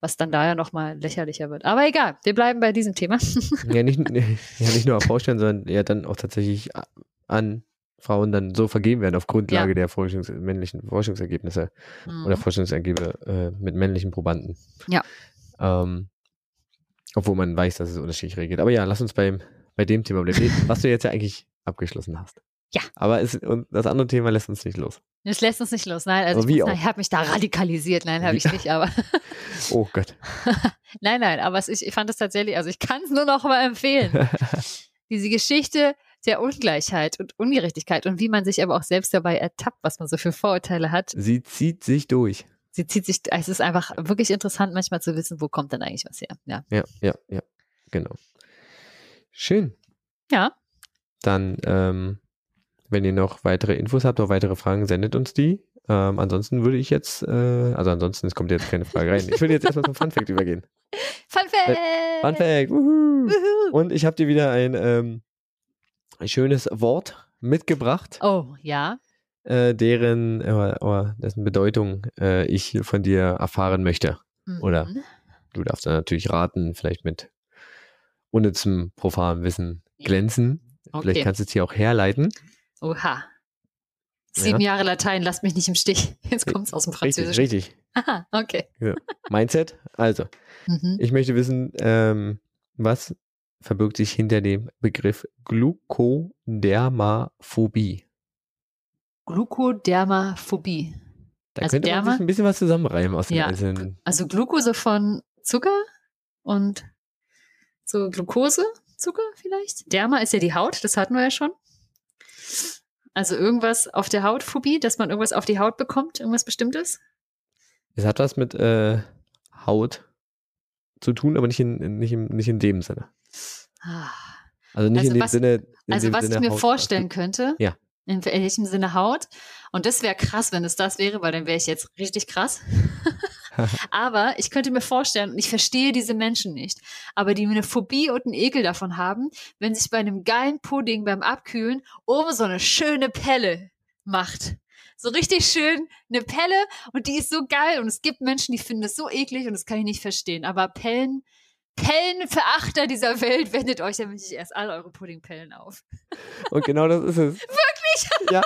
was dann daher nochmal lächerlicher wird. Aber egal, wir bleiben bei diesem Thema. ja, nicht, ja, nicht nur auf Vorstellen, sondern ja dann auch tatsächlich an Frauen dann so vergeben werden auf Grundlage Ja. der Forschungs männlichen Forschungsergebnisse. Mhm. oder Forschungsergebnisse äh, mit männlichen Probanden. Ja. Ähm, obwohl man weiß, dass es unterschiedlich reagiert. Aber ja, lass uns beim, bei dem Thema bleiben, was du jetzt ja eigentlich abgeschlossen hast. Ja. Aber es, das andere Thema lässt uns nicht los. Das lässt uns nicht los. Nein, also Aber ich, ich habe mich da radikalisiert. Nein, habe ich nicht, aber Oh Gott. nein, nein, aber es, ich, ich fand es tatsächlich, also ich kann es nur noch mal empfehlen. Diese Geschichte der Ungleichheit und Ungerechtigkeit und wie man sich aber auch selbst dabei ertappt, was man so für Vorurteile hat. Sie zieht sich durch. Sie zieht sich, es ist einfach wirklich interessant, manchmal zu wissen, wo kommt denn eigentlich was her. Ja. Ja, ja, ja. Genau. Schön. Ja. Dann, ähm, wenn ihr noch weitere Infos habt, noch weitere Fragen, sendet uns die. Ähm, ansonsten würde ich jetzt, äh, also ansonsten, es kommt jetzt keine Frage rein. Ich würde jetzt erstmal zum Fun Fact übergehen. Fun Fact! Fun Fact! Wuhu. Wuhu. Und ich habe dir wieder ein, ähm, ein schönes Wort mitgebracht, Oh, ja. Äh, deren, äh, oh, dessen Bedeutung äh, ich von dir erfahren möchte. Oder- Mhm. Du darfst dann natürlich raten, vielleicht mit unnützem, profanem Wissen glänzen. Okay. Vielleicht kannst du es hier auch herleiten. Oha. Sieben Jahre Latein, lasst mich nicht im Stich. Jetzt kommt es aus dem Richtig, Französischen. richtig. Aha, okay. Mindset. Also, Mhm. ich möchte wissen, ähm, was verbirgt sich hinter dem Begriff Glucodermaphobie? Glucodermaphobie. Da Also könnte man Derma- sich ein bisschen was zusammenreimen aus den Ja. einzelnen. Also Glucose von Zucker und so Glucose, Zucker vielleicht. Derma ist ja die Haut, das hatten wir ja schon. Also irgendwas auf der Hautphobie, dass man irgendwas auf die Haut bekommt, irgendwas Bestimmtes. Es hat was mit äh, Haut zu tun, aber nicht in, nicht in, nicht in dem Sinne. Ah. Also nicht Also in dem was- Sinne. In Also dem was Sinne ich mir Haut- vorstellen könnte, Ja. In welchem Sinne Haut, und das wäre krass, wenn es das wäre, weil dann wäre ich jetzt richtig krass. aber ich könnte mir vorstellen, und ich verstehe diese Menschen nicht, aber die eine Phobie und einen Ekel davon haben, wenn sich bei einem geilen Pudding beim Abkühlen oben so eine schöne Pelle macht. So richtig schön eine Pelle und die ist so geil und es gibt Menschen, die finden das so eklig und das kann ich nicht verstehen. Aber Pellen, Pellenverachter dieser Welt, wendet euch damit nicht erst all eure Puddingpellen auf. Und genau das ist es. Wirklich? Ja.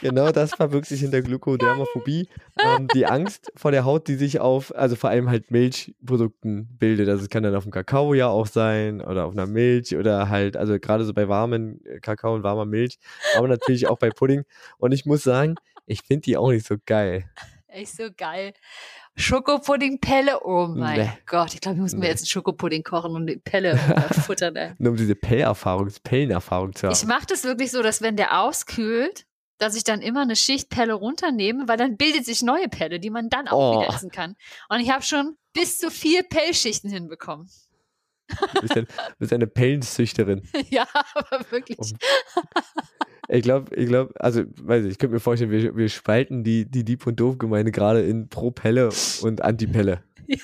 Genau das verbirgt sich hinter Glykodermophobie. Ähm, die Angst vor der Haut, die sich auf, also vor allem halt Milchprodukten bildet. Also es kann dann auf dem Kakao ja auch sein oder auf einer Milch oder halt, also gerade so bei warmen äh, Kakao und warmer Milch, aber natürlich auch bei Pudding. Und ich muss sagen, ich finde die auch nicht so geil. Echt so geil. Schokopuddingpelle, oh mein Nee. Gott. Ich glaube, ich muss mir Nee. jetzt einen Schokopudding kochen und die Pelle futtern. Ey. Nur um diese Pellerfahrung, Pellenerfahrung zu haben. Ich mache das wirklich so, dass wenn der auskühlt, dass ich dann immer eine Schicht Pelle runternehme, weil dann bildet sich neue Pelle, die man dann auch Oh. wieder essen kann. Und ich habe schon bis zu vier Pellschichten hinbekommen. Du bist, ein, bist eine Pellenzüchterin. ja, aber wirklich. Oh. Ich glaube, ich glaube, also weiß ich, ich könnte mir vorstellen, wir, wir spalten die, die Dieb- und Doof-Gemeinde gerade in Pro-Pelle und Anti-Pelle.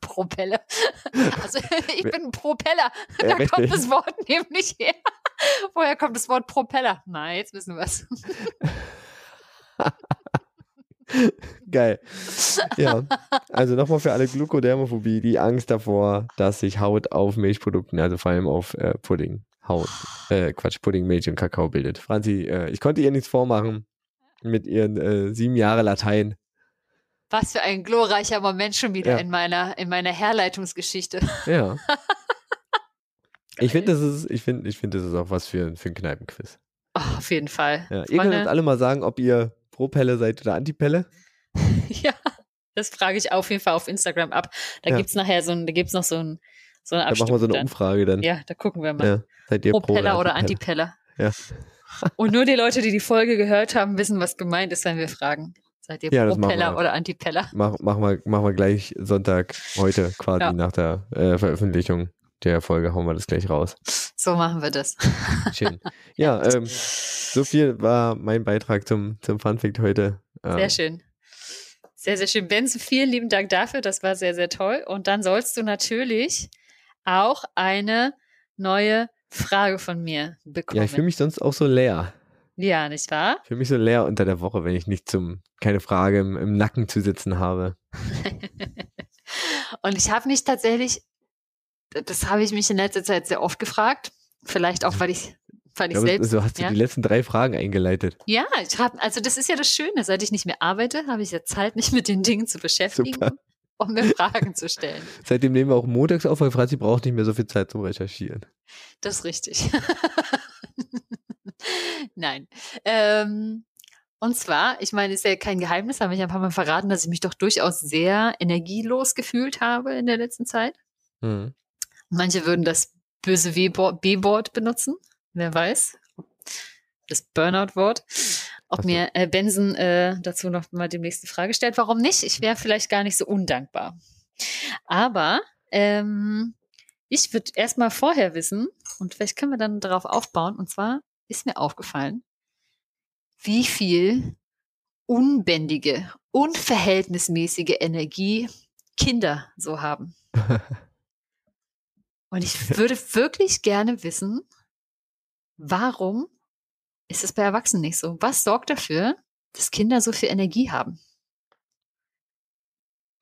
Propeller. Also ich bin ein Propeller. Ja, Da richtig. kommt das Wort nämlich her. Woher kommt das Wort Propeller? Na, jetzt wissen wir es. Geil. Ja, also nochmal für alle Glukodermophobie, die Angst davor, dass sich Haut auf Milchprodukten, also vor allem auf äh, Pudding, Haut, äh, Quatsch, Pudding, Milch und Kakao bildet. Franzi, äh, ich konnte ihr nichts vormachen mit ihren äh, sieben Jahre Latein. Was für ein glorreicher Moment schon wieder Ja. in meiner in meiner Herleitungsgeschichte. Ja. Ich finde, das ist, ich finde, ich finde, das ist auch was für, für ein Kneipenquiz. Oh, auf jeden Fall. Ja, ihr könnt uns alle mal sagen, ob ihr pro Pelle seid oder Antipelle. Ja, das frage ich auf jeden Fall auf Instagram ab. Da Ja. gibt's nachher so ein, da gibt's noch so ein so eine Da machen wir so eine dann. Umfrage dann. Ja, da gucken wir mal. Ja, seid ihr pro Propeller oder Antipelle? Antipeller. Ja. Und nur die Leute, die die Folge gehört haben, wissen, was gemeint ist, wenn wir fragen. Seid ihr Ja, Propeller oder Antipeller? Mach, machen, wir, machen wir gleich Sonntag, heute quasi Ja. nach der äh, Veröffentlichung der Folge, hauen wir das gleich raus. So machen wir das. Schön. ja, ähm, so viel war mein Beitrag zum, zum Funfact heute. Ähm, Sehr schön. Sehr, sehr schön. Benzo, vielen lieben Dank dafür. Das war sehr, sehr toll. Und dann sollst du natürlich auch eine neue Frage von mir bekommen. Ja, ich fühle mich sonst auch so leer. ja, nicht wahr? Ich fühle mich so leer unter der Woche, wenn ich nicht zum, keine Frage im, im Nacken zu sitzen habe. Und ich habe mich tatsächlich, das habe ich mich in letzter Zeit sehr oft gefragt. Vielleicht auch, weil ich, weil ich Ja, aber selbst. so hast du ja. die letzten drei Fragen eingeleitet. Ja, ich habe, also das ist ja das Schöne. Seit ich nicht mehr arbeite, habe ich ja Zeit, mich mit den Dingen zu beschäftigen, Super. Um mir Fragen zu stellen. Seitdem nehmen wir auch montags auf, weil Franzi braucht nicht mehr so viel Zeit zum Recherchieren. Das ist richtig. Nein. Ähm, und zwar, ich meine, ist ja kein Geheimnis, habe ich ein paar Mal verraten, dass ich mich doch durchaus sehr energielos gefühlt habe in der letzten Zeit. Mhm. Manche würden das böse B-Wort benutzen, wer weiß. Das Burnout-Wort. Ob mir äh, Benson äh, dazu noch mal demnächst eine Frage stellt. Warum nicht? Ich wäre vielleicht gar nicht so undankbar. Aber ähm, ich würde erstmal vorher wissen, und vielleicht können wir dann darauf aufbauen, und zwar ist mir aufgefallen, wie viel unbändige, unverhältnismäßige Energie Kinder so haben. Und ich würde wirklich gerne wissen, warum ist es bei Erwachsenen nicht so? Was sorgt dafür, dass Kinder so viel Energie haben?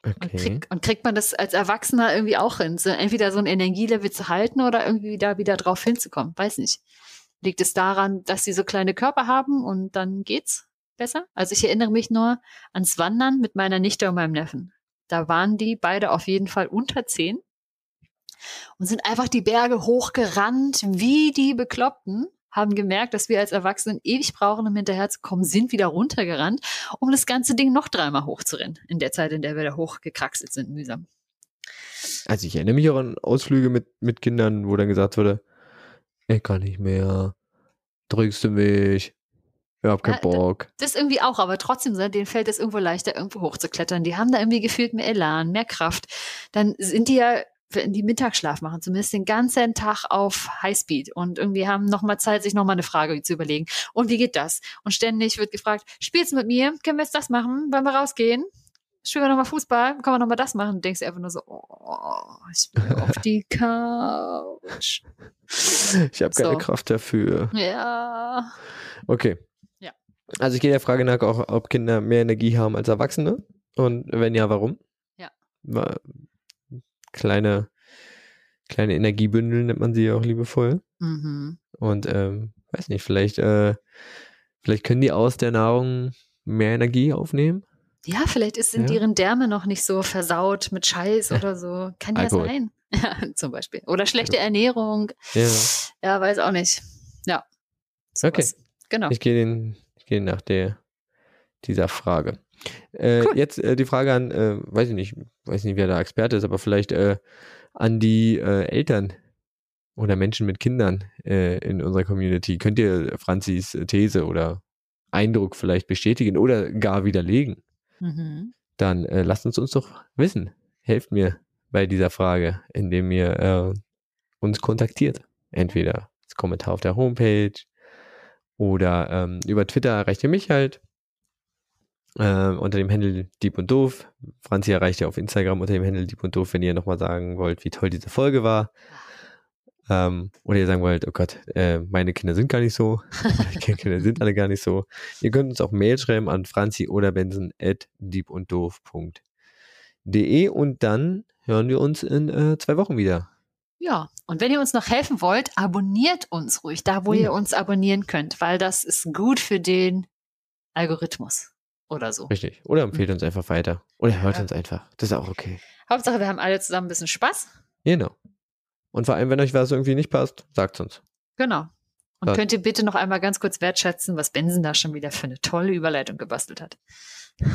Und, Okay. krieg, und kriegt man das als Erwachsener irgendwie auch hin? So entweder so ein Energielevel zu halten oder irgendwie da wieder drauf hinzukommen? Weiß nicht. Liegt es daran, dass sie so kleine Körper haben und dann geht's besser? Also ich erinnere mich nur ans Wandern mit meiner Nichte und meinem Neffen. Da waren die beide auf jeden Fall unter zehn und sind einfach die Berge hochgerannt, wie die Bekloppten, haben gemerkt, dass wir als Erwachsenen ewig brauchen, um hinterherzukommen, sind wieder runtergerannt, um das ganze Ding noch dreimal hochzurennen, in der Zeit, in der wir da hochgekraxelt sind, mühsam. Also ich erinnere mich auch an Ausflüge mit, mit Kindern, wo dann gesagt wurde, ich kann nicht mehr, drückst du mich. Ich hab keinen Ja, Bock. Das irgendwie auch, aber trotzdem, ne, denen fällt es irgendwo leichter, irgendwo hochzuklettern. Die haben da irgendwie gefühlt mehr Elan, mehr Kraft. Dann sind die ja, wenn die Mittagsschlaf machen, zumindest den ganzen Tag auf Highspeed und irgendwie haben nochmal Zeit, sich nochmal eine Frage zu überlegen. Und wie geht das? Und ständig wird gefragt, spielst du mit mir? Können wir jetzt das machen? Wollen wir rausgehen? Spielen wir nochmal Fußball? Können wir nochmal das machen? Und denkst du einfach nur so, oh, ich will auf die Couch. Ich habe keine So. Kraft dafür. Ja. Okay. Ja. Also ich gehe der Frage nach, auch, ob Kinder mehr Energie haben als Erwachsene. Und wenn ja, warum? Ja. Wa- Kleine, kleine Energiebündel nennt man sie ja auch liebevoll. Mhm. Und ähm, weiß nicht, vielleicht, äh, vielleicht können die aus der Nahrung mehr Energie aufnehmen. Ja, vielleicht ist, sind Ja. deren Därme noch nicht so versaut mit Scheiß oder so. Kann ja Alkohol. sein. Ja, zum Beispiel. Oder schlechte Ernährung. Ja. Ja, weiß auch nicht. Ja. Okay. Sowas. Genau. Ich gehe den, ich gehe nach der dieser Frage. Äh, Cool. Jetzt äh, die Frage an, äh, weiß ich nicht, weiß nicht, wer da Experte ist, aber vielleicht äh, an die äh, Eltern oder Menschen mit Kindern in unserer Community. Könnt ihr Franzis These oder Eindruck vielleicht bestätigen oder gar widerlegen? Mhm. Dann lasst uns uns doch wissen. Helft mir bei dieser Frage, indem ihr uns kontaktiert. Entweder als Kommentar auf der Homepage oder ähm, über Twitter erreicht ihr mich halt äh, unter dem Handle Dieb und Doof. Franzi erreicht ihr auf Instagram unter dem Handle Dieb und Doof, wenn ihr nochmal sagen wollt, wie toll diese Folge war. Ähm, oder ihr sagen wollt, oh Gott, äh, meine Kinder sind gar nicht so. Meine Kinder sind alle gar nicht so. Ihr könnt uns auch Mail schreiben an franzi oder benson at diebunddoof.de und dann hören wir uns in äh, zwei Wochen wieder. Ja, und wenn ihr uns noch helfen wollt, abonniert uns ruhig da, wo Ja. ihr uns abonnieren könnt, weil das ist gut für den Algorithmus oder so. Richtig. Oder empfehlt uns einfach weiter. Oder hört Ja. uns einfach. Das ist auch okay. Hauptsache, wir haben alle zusammen ein bisschen Spaß. Genau. Und vor allem, wenn euch was irgendwie nicht passt, sagt uns. Genau. Und könnt ihr bitte noch einmal ganz kurz wertschätzen, was Benson da schon wieder für eine tolle Überleitung gebastelt hat.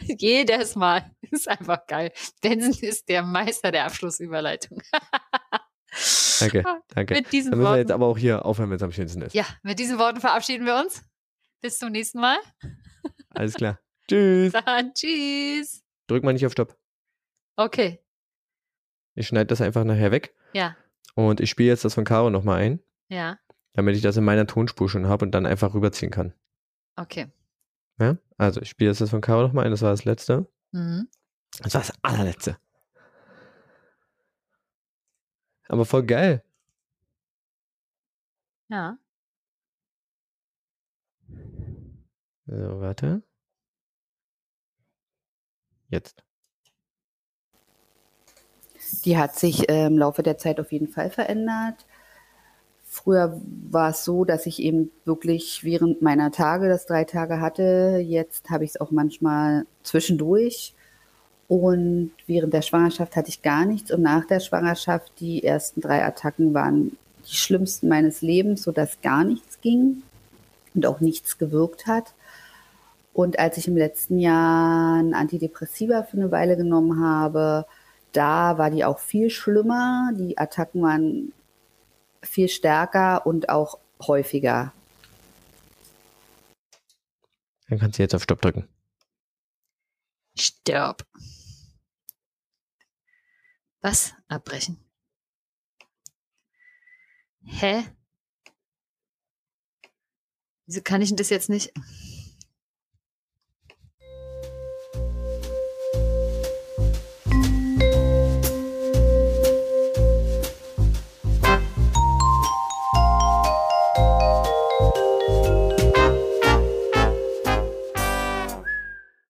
Jedes Mal. Ist einfach geil. Benson ist der Meister der Abschlussüberleitung. Danke, danke. Mit diesen Dann müssen wir jetzt Worten. aber auch hier aufhören, wenn es am schönsten ist. Ja, mit diesen Worten verabschieden wir uns. Bis zum nächsten Mal. Alles klar. Tschüss. Dann tschüss. Drück mal nicht auf Stopp. Okay. Ich schneide das einfach nachher weg. Ja, Und ich spiele jetzt das von Caro nochmal ein, ja, damit ich das in meiner Tonspur schon habe und dann einfach rüberziehen kann. okay. Ja? Also ich spiele jetzt das von Caro nochmal ein, das war das letzte. Mhm. Das war das allerletzte. Aber voll geil. Ja. So, warte. Jetzt. Die hat sich äh, im Laufe der Zeit auf jeden Fall verändert. Früher war es so, dass ich eben wirklich während meiner Tage das drei Tage hatte. Jetzt habe ich es auch manchmal zwischendurch. Und während der Schwangerschaft hatte ich gar nichts. Und nach der Schwangerschaft, die ersten drei Attacken waren die schlimmsten meines Lebens, sodass gar nichts ging und auch nichts gewirkt hat. Und als ich im letzten Jahr ein Antidepressiva für eine Weile genommen habe, da war die auch viel schlimmer. Die Attacken waren viel stärker und auch häufiger. Dann kannst du jetzt auf Stopp drücken. Stirb. Was? Abbrechen. Hä? Wieso kann ich denn das jetzt nicht?